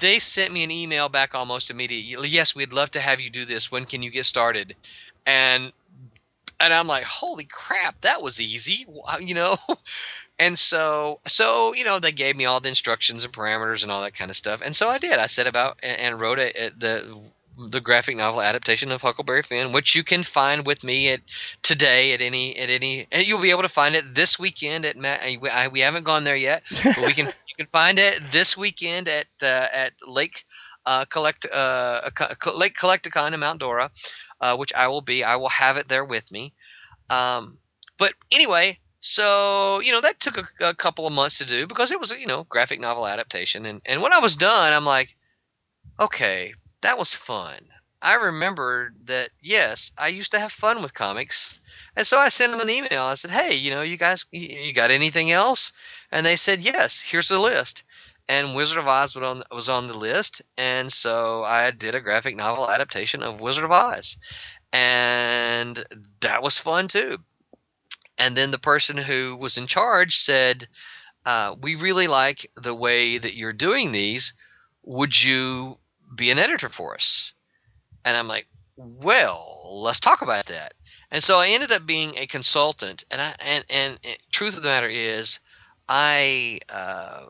they sent me an email back almost immediately. Yes, we'd love to have you do this. When can you get started? And and I'm like, holy crap, that was easy, you know. And so, so you know, they gave me all the instructions and parameters and all that kind of stuff. And so I did. I set about and, wrote a- the the graphic novel adaptation of Huckleberry Finn, which you can find with me at today at any at any, and you'll be able to find it this weekend at Ma- we, I, we haven't gone there yet, but we can you can find it this weekend at uh, at Lake uh, Collect uh, Lake Collect-A-Con in Mount Dora, uh, which I will be. I will have it there with me. Um, but anyway, so you know that took a, a couple of months to do because it was a, you know graphic novel adaptation, and and when I was done, I'm like, okay, that was fun. I remembered that yes, I used to have fun with comics, and so I sent them an email. I said, hey, you know, you guys, you got anything else? And they said yes. Here's the list. And Wizard of Oz was on, was on the list, and so I did a graphic novel adaptation of Wizard of Oz, and that was fun too. And then the person who was in charge said, uh, "We really like the way that you're doing these. Would you be an editor for us?" And I'm like, "Well, let's talk about that." And so I ended up being a consultant. And I and and, and truth of the matter is, I. Uh,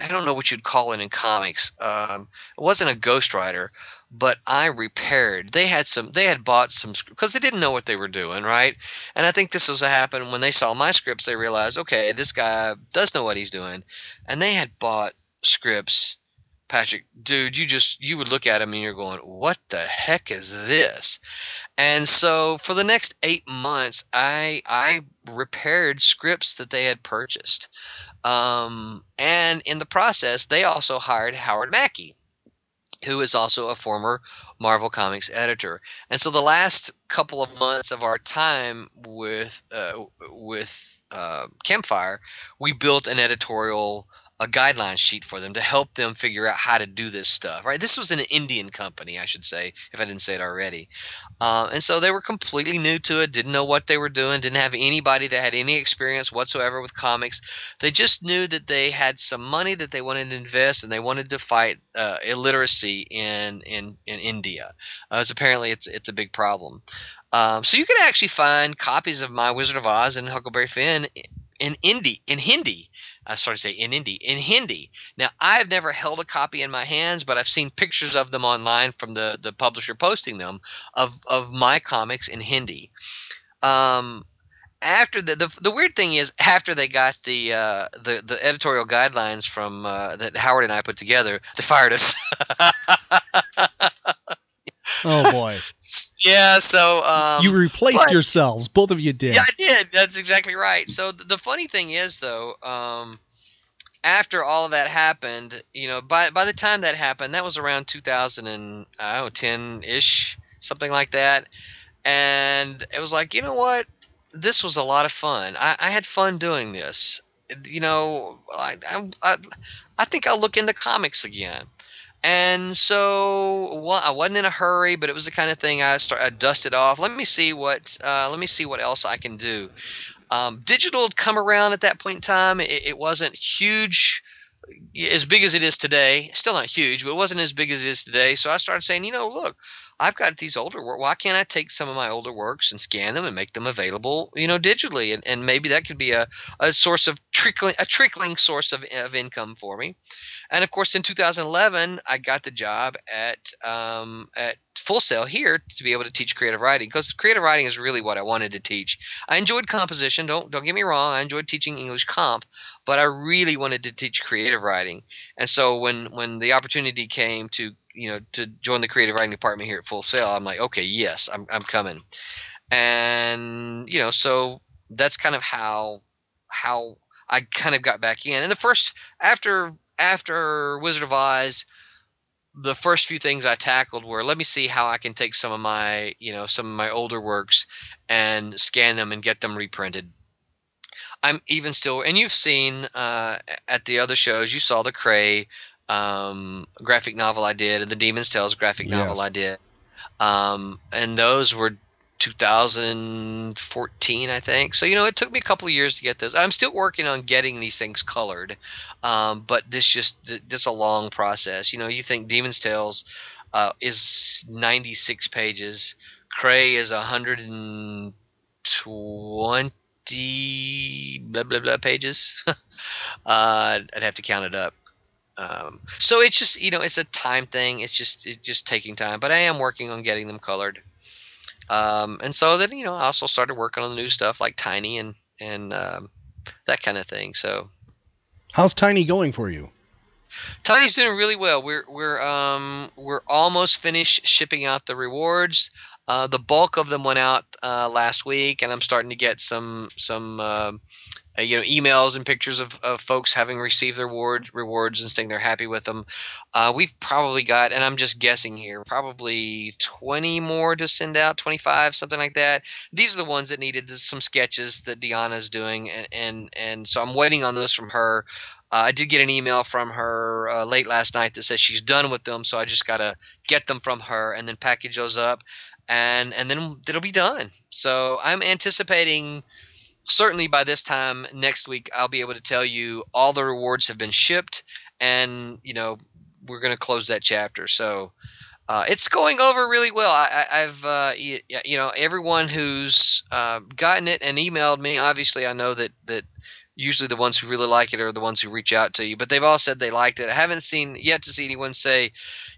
I don't know what you'd call it in comics. Um, it wasn't a ghostwriter, but I repaired. They had some. They had bought some because they didn't know what they were doing, right? And I think this was happened when they saw my scripts. They realized, okay, this guy does know what he's doing, and they had bought scripts. Patrick, dude, you just you would look at him and you're going, what the heck is this? And so for the next eight months, I I repaired scripts that they had purchased. Um, and in the process, they also hired Howard Mackie, who is also a former Marvel Comics editor. And so the last couple of months of our time with uh, with uh, Campfire, we built an editorial a guideline sheet for them to help them figure out how to do this stuff. Right? This was an Indian company, I should say, if I didn't say it already. Um, and so they were completely new to it, didn't know what they were doing, didn't have anybody that had any experience whatsoever with comics. They just knew that they had some money that they wanted to invest, and they wanted to fight uh, illiteracy in in in India, uh, as apparently it's it's a big problem. Um, so you can actually find copies of my Wizard of Oz and Huckleberry Finn in Hindi in Hindi. I started to say in Hindi in Hindi. Now I've never held a copy in my hands, but I've seen pictures of them online from the the publisher posting them of of my comics in Hindi. Um, after the, the the weird thing is after they got the uh, the the editorial guidelines from uh, that Howard and I put together, they fired us. Oh boy. yeah, so um, you replaced but- yourselves. Both of you did. yeah, I did. That's exactly right. So th- the funny thing is, though, um, after all of that happened, you know, by by the time that happened, that was around 2000 and I don't know, 10 ish, something like that. And it was like, you know what? This was a lot of fun. I, I had fun doing this. You know, I, I, I think I'll look into comics again. And so well, I wasn't in a hurry, but it was the kind of thing I start I dusted off. Let me see what uh, let me see what else I can do. Um, digital had come around at that point in time. It, it wasn't huge, as big as it is today. Still not huge, but it wasn't as big as it is today. So I started saying, you know, look, I've got these older work. Why can't I take some of my older works and scan them and make them available, you know, digitally? And, and maybe that could be a, a source of trickling, a trickling source of, of income for me. And of course, in 2011, I got the job at um, at Full Sail here to be able to teach creative writing because creative writing is really what I wanted to teach. I enjoyed composition. Don't don't get me wrong. I enjoyed teaching English comp, but I really wanted to teach creative writing. And so when when the opportunity came to you know to join the creative writing department here at Full Sail, I'm like, okay, yes, I'm I'm coming. And you know, so that's kind of how how I kind of got back in. And the first after after Wizard of Oz, the first few things I tackled were let me see how I can take some of my you know some of my older works and scan them and get them reprinted. I'm even still, and you've seen uh, at the other shows, you saw the Cray um, graphic novel I did and the Demon's Tales graphic novel Yes. I did, um, and those were 2014, I think. So you know, it took me a couple of years to get those. I'm still working on getting these things colored, um, but this just this a long process. You know, you think Demon's Tales uh, is 96 pages, Cray is 120 blah blah blah pages. uh, I'd have to count it up. um, so it's just you know it's a time thing. It's just it's just taking time. But I am working on getting them colored. Um, and so then you know I also started working on the new stuff like Tiny and and um, that kind of thing. So How's Tiny going for you? Tiny's doing really well. We're we're um we're almost finished shipping out the rewards. Uh, the bulk of them went out uh, last week, and I'm starting to get some some uh, uh, you know emails and pictures of, of folks having received their reward, rewards and saying they're happy with them. Uh, we've probably got, and I'm just guessing here, probably 20 more to send out, 25, something like that. These are the ones that needed some sketches that Deanna's doing, and and, and so I'm waiting on those from her. Uh, I did get an email from her uh, late last night that says she's done with them, so I just gotta get them from her and then package those up, and and then it'll be done. So I'm anticipating certainly by this time next week I'll be able to tell you all the rewards have been shipped, and you know we're gonna close that chapter. So. Uh, it's going over really well. I, have uh, you, you, know, everyone who's uh, gotten it and emailed me. Obviously, I know that that usually the ones who really like it are the ones who reach out to you but they've all said they liked it i haven't seen yet to see anyone say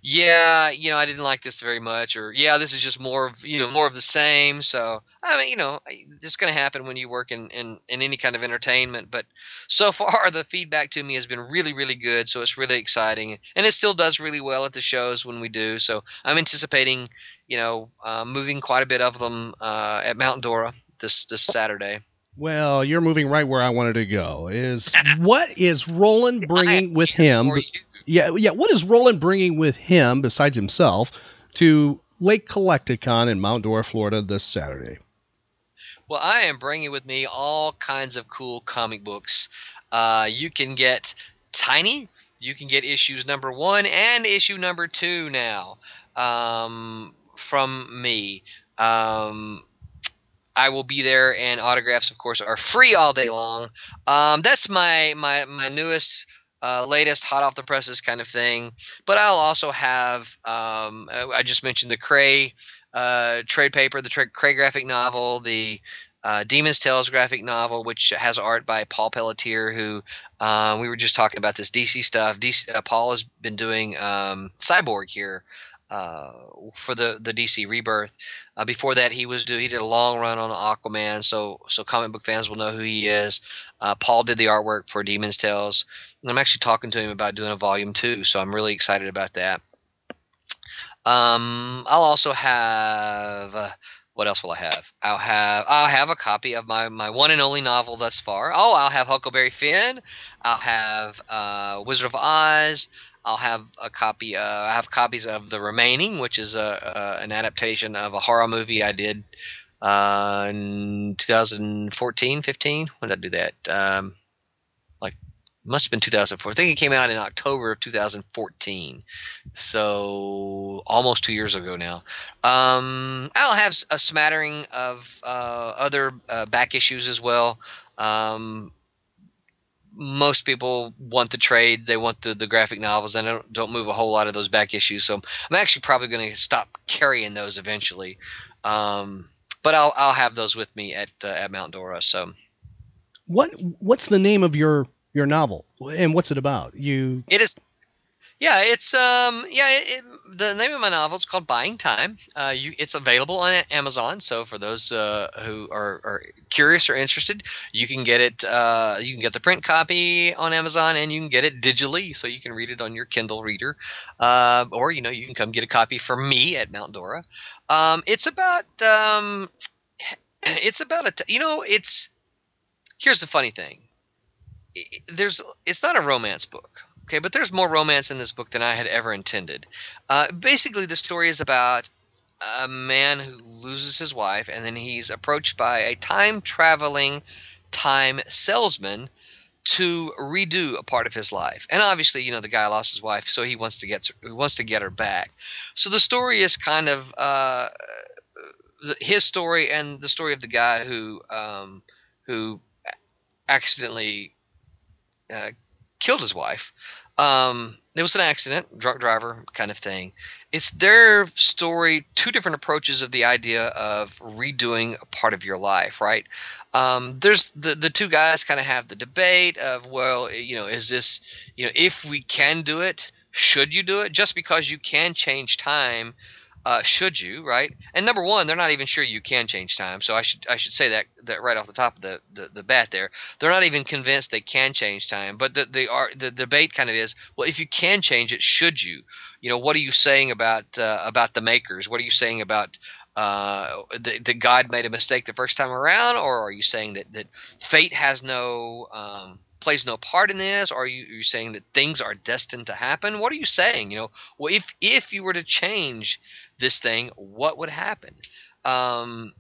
yeah you know i didn't like this very much or yeah this is just more of you know more of the same so i mean you know it's going to happen when you work in, in in any kind of entertainment but so far the feedback to me has been really really good so it's really exciting and it still does really well at the shows when we do so i'm anticipating you know uh, moving quite a bit of them uh, at mount dora this this saturday well, you're moving right where I wanted to go. Is what is Roland bringing with him? Yeah, yeah. What is Roland bringing with him besides himself to Lake Collect-A-Con in Mount Dora, Florida, this Saturday? Well, I am bringing with me all kinds of cool comic books. Uh, you can get Tiny. You can get issues number one and issue number two now um, from me. Um, I will be there, and autographs, of course, are free all day long. Um, that's my my my newest. Uh, latest hot off the presses kind of thing. But I'll also have, um, I just mentioned the Cray uh, trade paper, the Cray graphic novel, the uh, Demon's Tales graphic novel, which has art by Paul Pelletier, who uh, we were just talking about this DC stuff. DC, uh, Paul has been doing um, Cyborg here uh, for the the DC Rebirth. Uh, before that, he was do he did a long run on Aquaman, so so comic book fans will know who he is. Uh, Paul did the artwork for Demon's Tales. I'm actually talking to him about doing a volume two, so I'm really excited about that. Um, I'll also have. Uh, what else will I have? I'll have I'll have a copy of my, my one and only novel thus far. Oh, I'll have Huckleberry Finn. I'll have uh, Wizard of Oz. I'll have a copy. Uh, I have copies of The Remaining, which is a, an adaptation of a horror movie I did uh, in 2014, 15. When did I do that? Um, must have been 2004. I think it came out in October of 2014, so almost two years ago now. Um, I'll have a smattering of uh, other uh, back issues as well. Um, most people want the trade. They want the, the graphic novels, and I don't, don't move a whole lot of those back issues. So I'm actually probably going to stop carrying those eventually. Um, but I'll I'll have those with me at uh, at Mount Dora. So what what's the name of your your novel and what's it about? You it is yeah, it's um yeah, it, it, the name of my novel is called Buying Time. Uh, you, it's available on Amazon. So for those uh, who are, are, curious or interested, you can get it. Uh, you can get the print copy on Amazon, and you can get it digitally, so you can read it on your Kindle reader, uh, or you know you can come get a copy from me at Mount Dora. Um, it's about um, it's about a t- you know it's here's the funny thing. There's it's not a romance book Okay, but there's more romance in this book than I had ever intended. Uh, basically, the story is about a man who loses his wife, and then he's approached by a time traveling time salesman to redo a part of his life. And obviously, you know, the guy lost his wife, so he wants to get he wants to get her back. So the story is kind of uh, his story and the story of the guy who um, who accidentally uh, killed his wife. Um, it was an accident, drunk driver kind of thing. It's their story, two different approaches of the idea of redoing a part of your life, right? Um, there's the the two guys kind of have the debate of, well, you know, is this, you know, if we can do it, should you do it? Just because you can change time uh, should you right and number one they're not even sure you can change time so i should i should say that that right off the top of the the, the bat there they're not even convinced they can change time but the the, are, the debate kind of is well if you can change it should you you know what are you saying about uh, about the makers what are you saying about uh, God made a mistake the first time around, or are you saying that, that fate has no um, plays no part in this? Are you, are you saying that things are destined to happen? What are you saying? You know, well, if if you were to change this thing, what would happen? Um,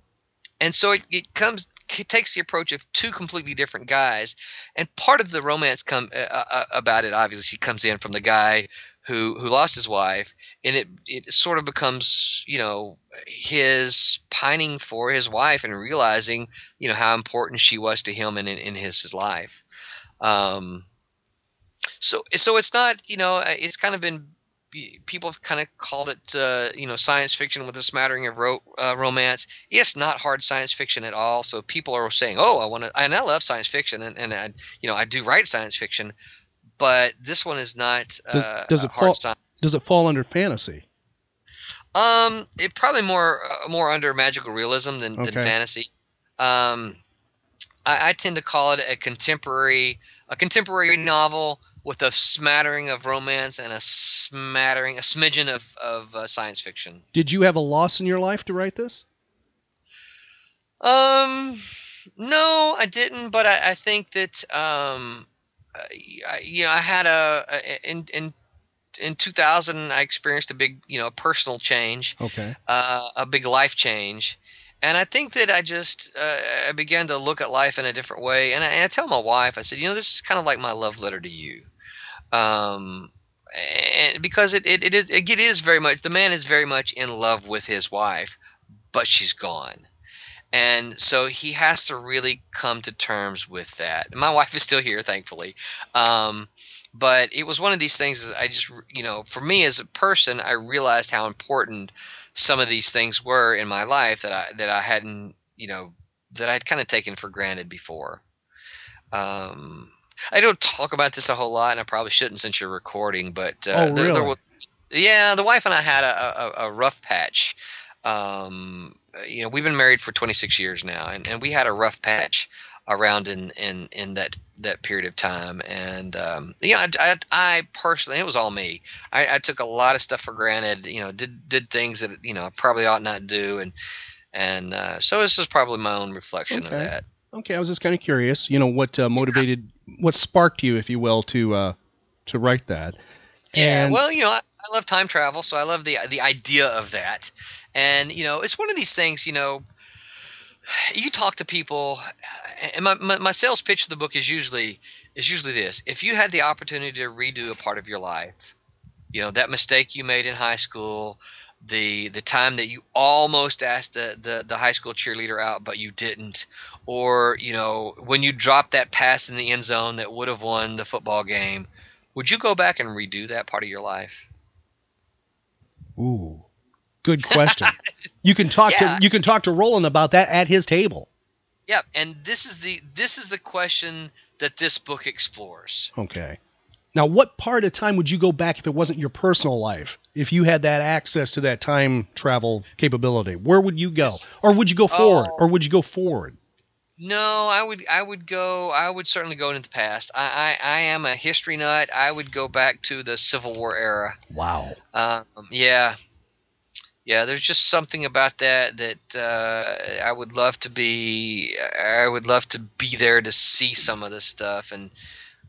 and so it, it comes it takes the approach of two completely different guys, and part of the romance come uh, uh, about it obviously she comes in from the guy who who lost his wife, and it it sort of becomes you know his pining for his wife and realizing you know how important she was to him and in, in his, his life. Um, so so it's not you know it's kind of been people have kind of called it uh, you know science fiction with a smattering of ro- uh, romance. It's not hard science fiction at all. So people are saying, oh, I want to, and I love science fiction, and, and I you know I do write science fiction, but this one is not uh, Does, does it hard fall? science. Does it fall under fantasy? Um, it probably more uh, more under magical realism than, than Okay. fantasy. Um, I, I tend to call it a contemporary a contemporary novel with a smattering of romance and a smattering a smidgen of of uh, science fiction. Did you have a loss in your life to write this? Um, no, I didn't, but I, I think that um, I, you know, I had a, a in in in 2000 I experienced a big you know personal change. Okay. uh, a big life change. And I think that I just uh, I began to look at life in a different way. And I, and I tell my wife, I said, you know, this is kind of like my love letter to you, um, and because it, it, it is it is very much the man is very much in love with his wife, but she's gone. And so he has to really come to terms with that. My wife is still here, thankfully. Um, but it was one of these things I just, you know, for me as a person, I realized how important some of these things were in my life that I that I hadn't, you know, that I'd kind of taken for granted before. Um, I don't talk about this a whole lot, and I probably shouldn't since you're recording. But uh, Oh, there, there really? was, yeah, the wife and I had a, a, a rough patch. Um, you know, we've been married for 26 years now, and, and we had a rough patch around in in, in that that period of time. And um, you know, I, I, I personally, it was all me. I, I took a lot of stuff for granted. You know, did did things that you know I probably ought not do, and and uh, so this is probably my own reflection of that. Okay, I was just kind of curious. You know, what uh, motivated, what sparked you, if you will, to uh, to write that? Yeah, And- well, you know, I, I love time travel, so I love the the idea of that. And you know, it's one of these things. You know, you talk to people, and my, my, my sales pitch for the book is usually is usually this: if you had the opportunity to redo a part of your life, you know, that mistake you made in high school, the the time that you almost asked the, the, the high school cheerleader out but you didn't or you know when you dropped that pass in the end zone that would have won the football game would you go back and redo that part of your life Ooh, good question. you can talk Yeah. to you can talk to Roland about that at his table. yeah and this is the this is the question that this book explores Okay. Now, what part of time would you go back if it wasn't your personal life? If you had that access to that time travel capability, where would you go? Or would you go forward? Oh. Or would you go forward? No i would i would go i would certainly go into the past i i, I am a history nut i would go back to the civil war era Wow. Um, yeah, yeah. There's just something about that that uh, I would love to be. I would love to be there to see some of this stuff, and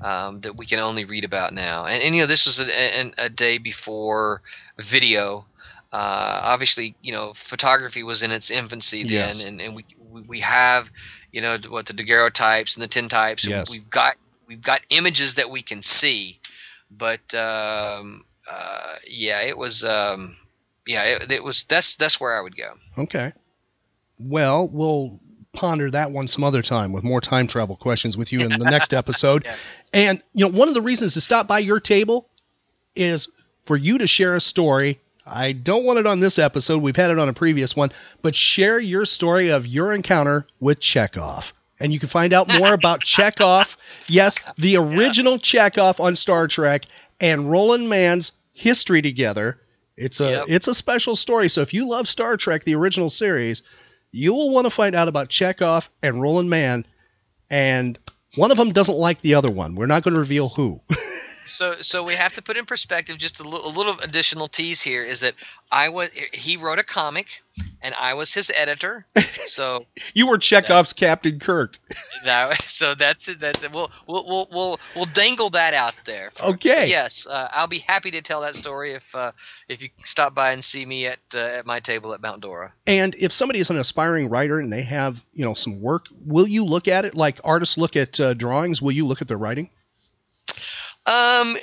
um, that we can only read about now. And, and you know, this was a, a, a day before video. Uh, obviously, you know, photography was in its infancy then, Yes. and, and we, we we have, you know, what the daguerreotypes and the tintypes. Yes. We've got we've got images that we can see, but um, uh, yeah, it was. Um, yeah, it, it was. That's that's where I would go. Okay. Well, we'll ponder that one some other time with more time travel questions with you in the next episode. Yeah. And you know, one of the reasons to stop by your table is for you to share a story. I don't want it on this episode. We've had it on a previous one, but share your story of your encounter with Chekov. And you can find out more about Chekov. Yes, the original Chekov on Star Trek and Roland Mann's history together. It's a Yep. it's a special story. So if you love Star Trek, the original series, you will want to find out about Chekov and Roland Mann. And one of them doesn't like the other one. We're not going to reveal who. So, so we have to put in perspective just a little, additional tease here is that I was he wrote a comic, and I was his editor. So you were Chekov's Captain Kirk. that, so that's it. That's it. We'll, we'll, we'll, we'll, we'll dangle that out there. for- Okay. Yes, uh, I'll be happy to tell that story if uh, if you stop by and see me at uh, at my table at Mount Dora. And if somebody is an aspiring writer and they have, you know, some work, will you look at it like artists look at uh, drawings? Will you look at their writing? Um,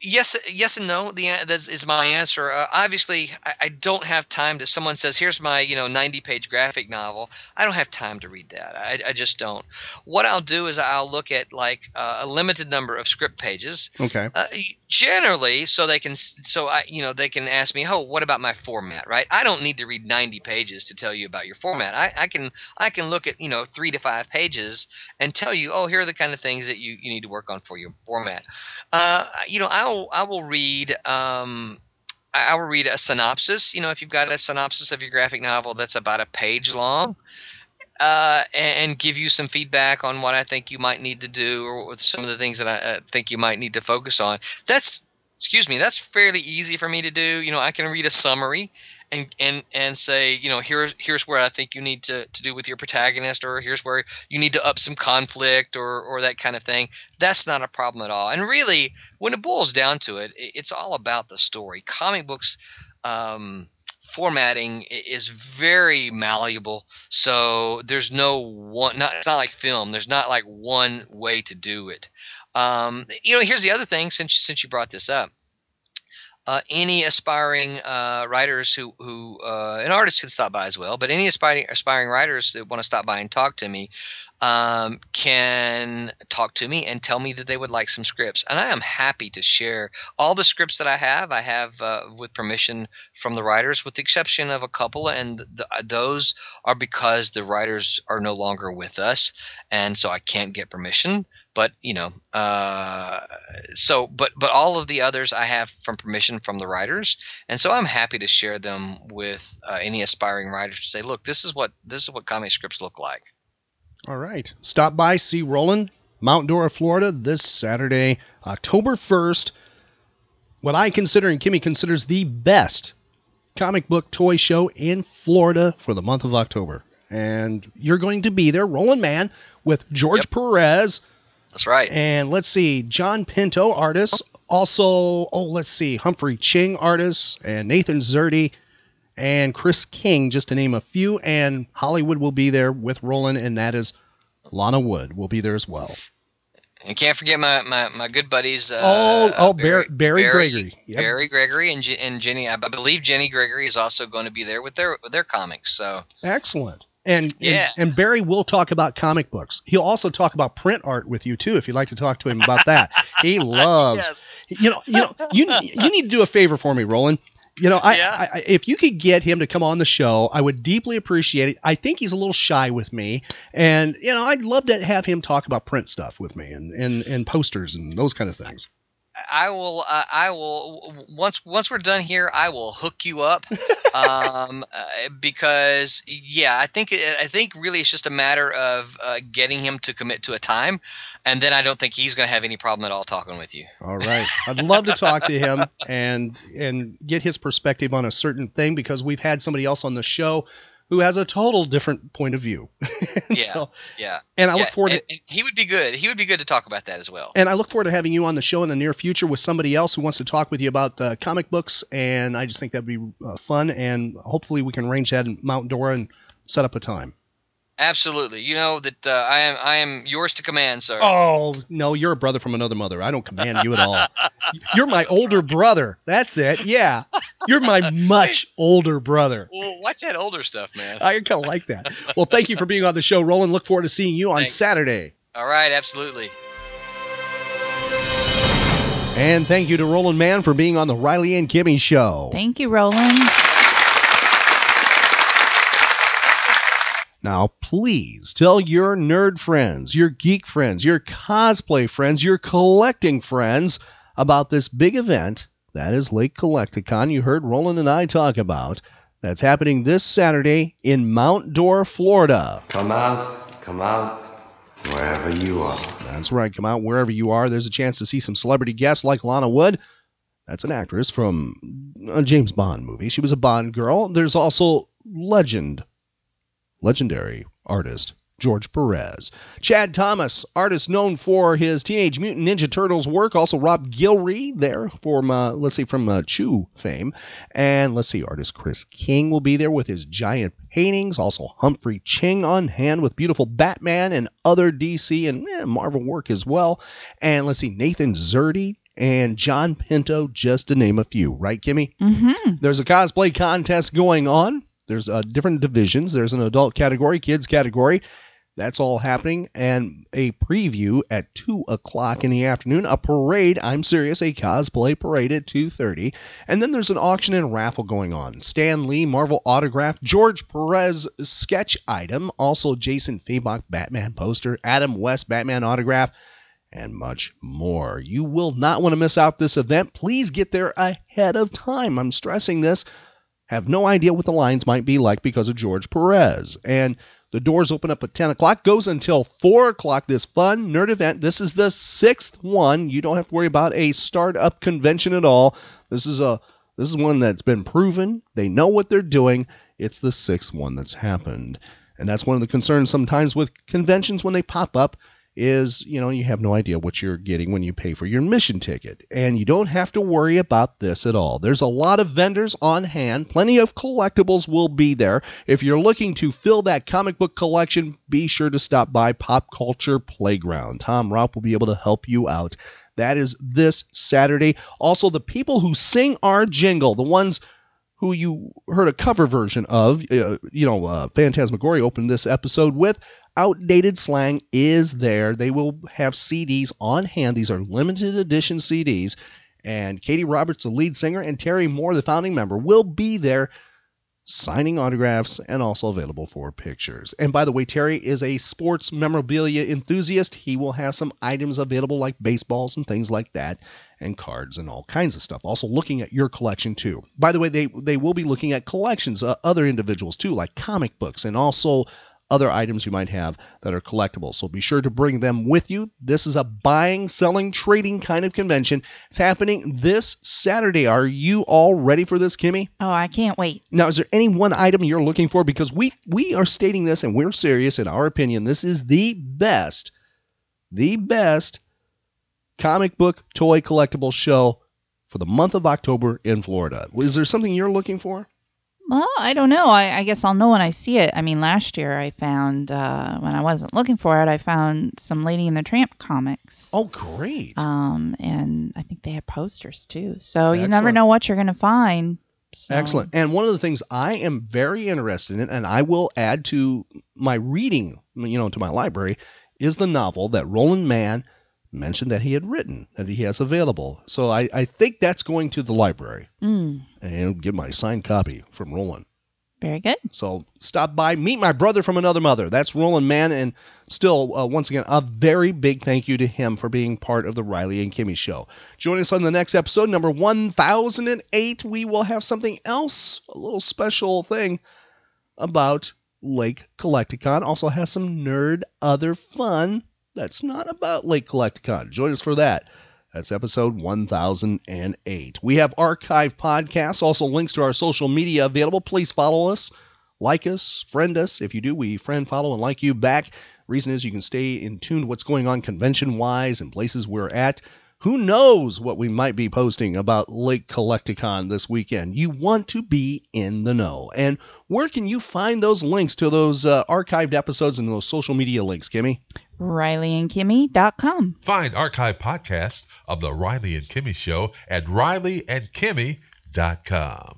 yes, yes and no. The that is my answer. Uh, obviously, I, I don't have time to. Someone says, "Here's my you know 90 page graphic novel." I don't have time to read that. I, I just don't. What I'll do is I'll look at like uh, a limited number of script pages. Okay. Uh, generally, so they can, so I, you know, they can ask me, "Oh, what about my format?" Right? I don't need to read 90 pages to tell you about your format. I, I can, I can look at, you know, three to five pages and tell you, "Oh, here are the kind of things that you, you need to work on for your format." Uh, you know, I will, I will read, um, I will read a synopsis. You know, if you've got a synopsis of your graphic novel that's about a page long, uh, and, give you some feedback on what I think you might need to do, or some of the things that I uh, think you might need to focus on. That's, excuse me, that's fairly easy for me to do. You know, I can read a summary and and and say, you know, here's here's where I think you need to, to do with your protagonist, or here's where you need to up some conflict, or or that kind of thing. That's not a problem at all. And really, when it boils down to it, it- it's all about the story. Comic books. Um, formatting is very malleable so there's no one not it's not like film there's not like one way to do it um, you know here's the other thing since since you brought this up uh, any aspiring uh, writers who who uh, and artists can stop by as well but any aspiring aspiring writers that want to stop by and talk to me um, can talk to me and tell me that they would like some scripts. And i am happy to share all the scripts that i have. I have uh, with permission from the writers with the exception of a couple and th- those are because the writers are no longer with us and so i can't get permission. But you know uh, so but but all of the others i have from permission from the writers and so i'm happy to share them with uh, any aspiring writers to say look this is what this is what comic scripts look like All right. Stop by, see Roland, Mount Dora, Florida, this Saturday, October 1st. What I consider and Kimmy considers the best comic book toy show in Florida for the month of October. And you're going to be there, Roland Mann, with George Yep. Perez. that's right And let's see, John Pinto, artist. Also, oh, let's see, Humphrey Ching, artist. And Nathan Szerdy. And Chris King, just to name a few. And Hollywood will be there with Roland, and that is Lana Wood will be there as well. and can't forget my, my, my good buddies. Uh, oh, oh, Barry, Barry, Gregory. Yep. Barry Gregory and, and Jenny. I believe Jenny Gregory is also going to be there with their with their comics. So Excellent. And, Yeah. and and Barry will talk about comic books. He'll also talk about print art with you too, if you'd like to talk to him about that. he loves. Yes. You know, you know, you you need to do a favor for me, Roland. You know, I, Yeah. I, I if you could get him to come on the show, I would deeply appreciate it. I think he's a little shy with me, and you know, I'd love to have him talk about print stuff with me and and, and posters and those kind of things. I will. Uh, I will. Once once we're done here, I will hook you up. um, uh, because yeah, I think I think really it's just a matter of uh, getting him to commit to a time, and then I don't think he's going to have any problem at all talking with you. All right. I'd love to talk to him and and get his perspective on a certain thing because we've had somebody else on the show who has a total different point of view. Yeah. So, Yeah. and I yeah, look forward and, to and he would be good. He would be good to talk about that as well. and I look forward to having you on the show in the near future with somebody else who wants to talk with you about uh, comic books. And I just think that'd be uh, fun. And hopefully we can arrange that in Mount Dora and set up a time. Absolutely. You know that uh, I am I am yours to command, sir. Oh no, you're a brother from another mother. I don't command you at all. You're my older brother. That's it. Yeah. You're my much older brother. Well, watch that older stuff, man. I kind of like that. Well, thank you for being on the show, Roland. Look forward to seeing you on Thanks. Saturday. All right, absolutely. And thank you to Roland Mann for being on the Riley and Kimmy show. Thank you, Roland. Now, please tell your nerd friends, your geek friends, your cosplay friends, your collecting friends about this big event that is Lake Collect-A-Con you heard Roland and I talk about. That's happening this Saturday in Mount Dora, Florida. Come out, come out, wherever you are. That's right. Come out wherever you are. There's a chance to see some celebrity guests like Lana Wood. That's an actress from a James Bond movie. She was a Bond girl. There's also legend, legendary artist George Perez. Chad Thomas, artist known for his Teenage Mutant Ninja Turtles work. Also Rob Guillory there from, uh, let's see, from uh, Chew fame. And let's see, artist Chris King will be there with his giant paintings. Also Humphrey Ching on hand with beautiful Batman and other DC and eh, Marvel work as well. And let's see, Nathan Szerdy and John Pinto, just to name a few. Right, Kimmy? Mm-hmm. There's a cosplay contest going on. There's uh, different divisions. There's an adult category, kids category. That's all happening, and a preview at two o'clock in the afternoon. A parade. I'm serious. A cosplay parade at two thirty, and then there's an auction and raffle going on. Stan Lee Marvel autograph, George Perez sketch item, also Jason Fabok Batman poster, Adam West Batman autograph, and much more. You will not want to miss out this event. Please get there ahead of time. I'm stressing this. Have no idea what the lines might be like because of George Perez. And the doors open up at 10 o'clock, goes until 4 o'clock. This fun nerd event. This is the sixth one. You don't have to worry about a startup convention at all. This is a this is one that's been proven. They know what they're doing. It's the sixth one that's happened. And that's one of the concerns sometimes with conventions when they pop up is, you know, you have no idea what you're getting when you pay for your admission ticket. And you don't have to worry about this at all. There's a lot of vendors on hand. Plenty of collectibles will be there. If you're looking to fill that comic book collection, be sure to stop by Pop Culture Playground. Tom Raupp will be able to help you out. That is this Saturday. Also, the people who sing our jingle, the ones who you heard a cover version of, uh, you know, uh, Phantasmagoria opened this episode with, outdated slang is there. They will have CDs on hand. These are limited edition CDs. And Katie Roberts, the lead singer, and Terry Moore, the founding member, will be there signing autographs and also available for pictures. And by the way, Terry is a sports memorabilia enthusiast. He will have some items available like baseballs and things like that and cards and all kinds of stuff. Also looking at your collection too. By the way, they they will be looking at collections of other individuals too like comic books and also other items you might have that are collectible. So be sure to bring them with you. This is a buying, selling, trading kind of convention. It's happening this Saturday. Are you all ready for this, Kimmy? Oh, I can't wait. Now, is there any one item you're looking for? Because we we are stating this and we're serious in our opinion. This is the best, the best comic book toy collectible show for the month of October in Florida. Is there something you're looking for? Well, I don't know. I, I guess I'll know when I see it. I mean, last year I found uh, when I wasn't looking for it, I found some Lady and the Tramp comics. Oh, great! Um, and I think they had posters too. So you never know what you're gonna find. So. Excellent. And one of the things I am very interested in, and I will add to my reading, you know, to my library, is the novel that Roland Mann mentioned that he had written, that he has available. So I, I think that's going to the library Mm, and get my signed copy from Roland. very good. So stop by, meet my brother from another mother. That's Roland Mann, and still, uh, once again, a very big thank you to him for being part of the Riley and Kimmy show. Join us on the next episode, number 1008. We will have something else, a little special thing about Lake Collect-A-Con. Also has some nerd other fun that's not about Lake Collect-A-Con. Join us for that. That's episode 1008. We have archive podcasts, also links to our social media available. Please follow us, like us, friend us. If you do, we friend, follow, and like you back. Reason is you can stay in tune to what's going on convention wise and places we're at. Who knows what we might be posting about Lake Collect-A-Con this weekend? You want to be in the know. And where can you find those links to those uh, archived episodes and those social media links, Kimmy? RileyandKimmy.com. Find archived podcasts of the Riley and Kimmy Show at rileyandkimmy.com. Comics.com.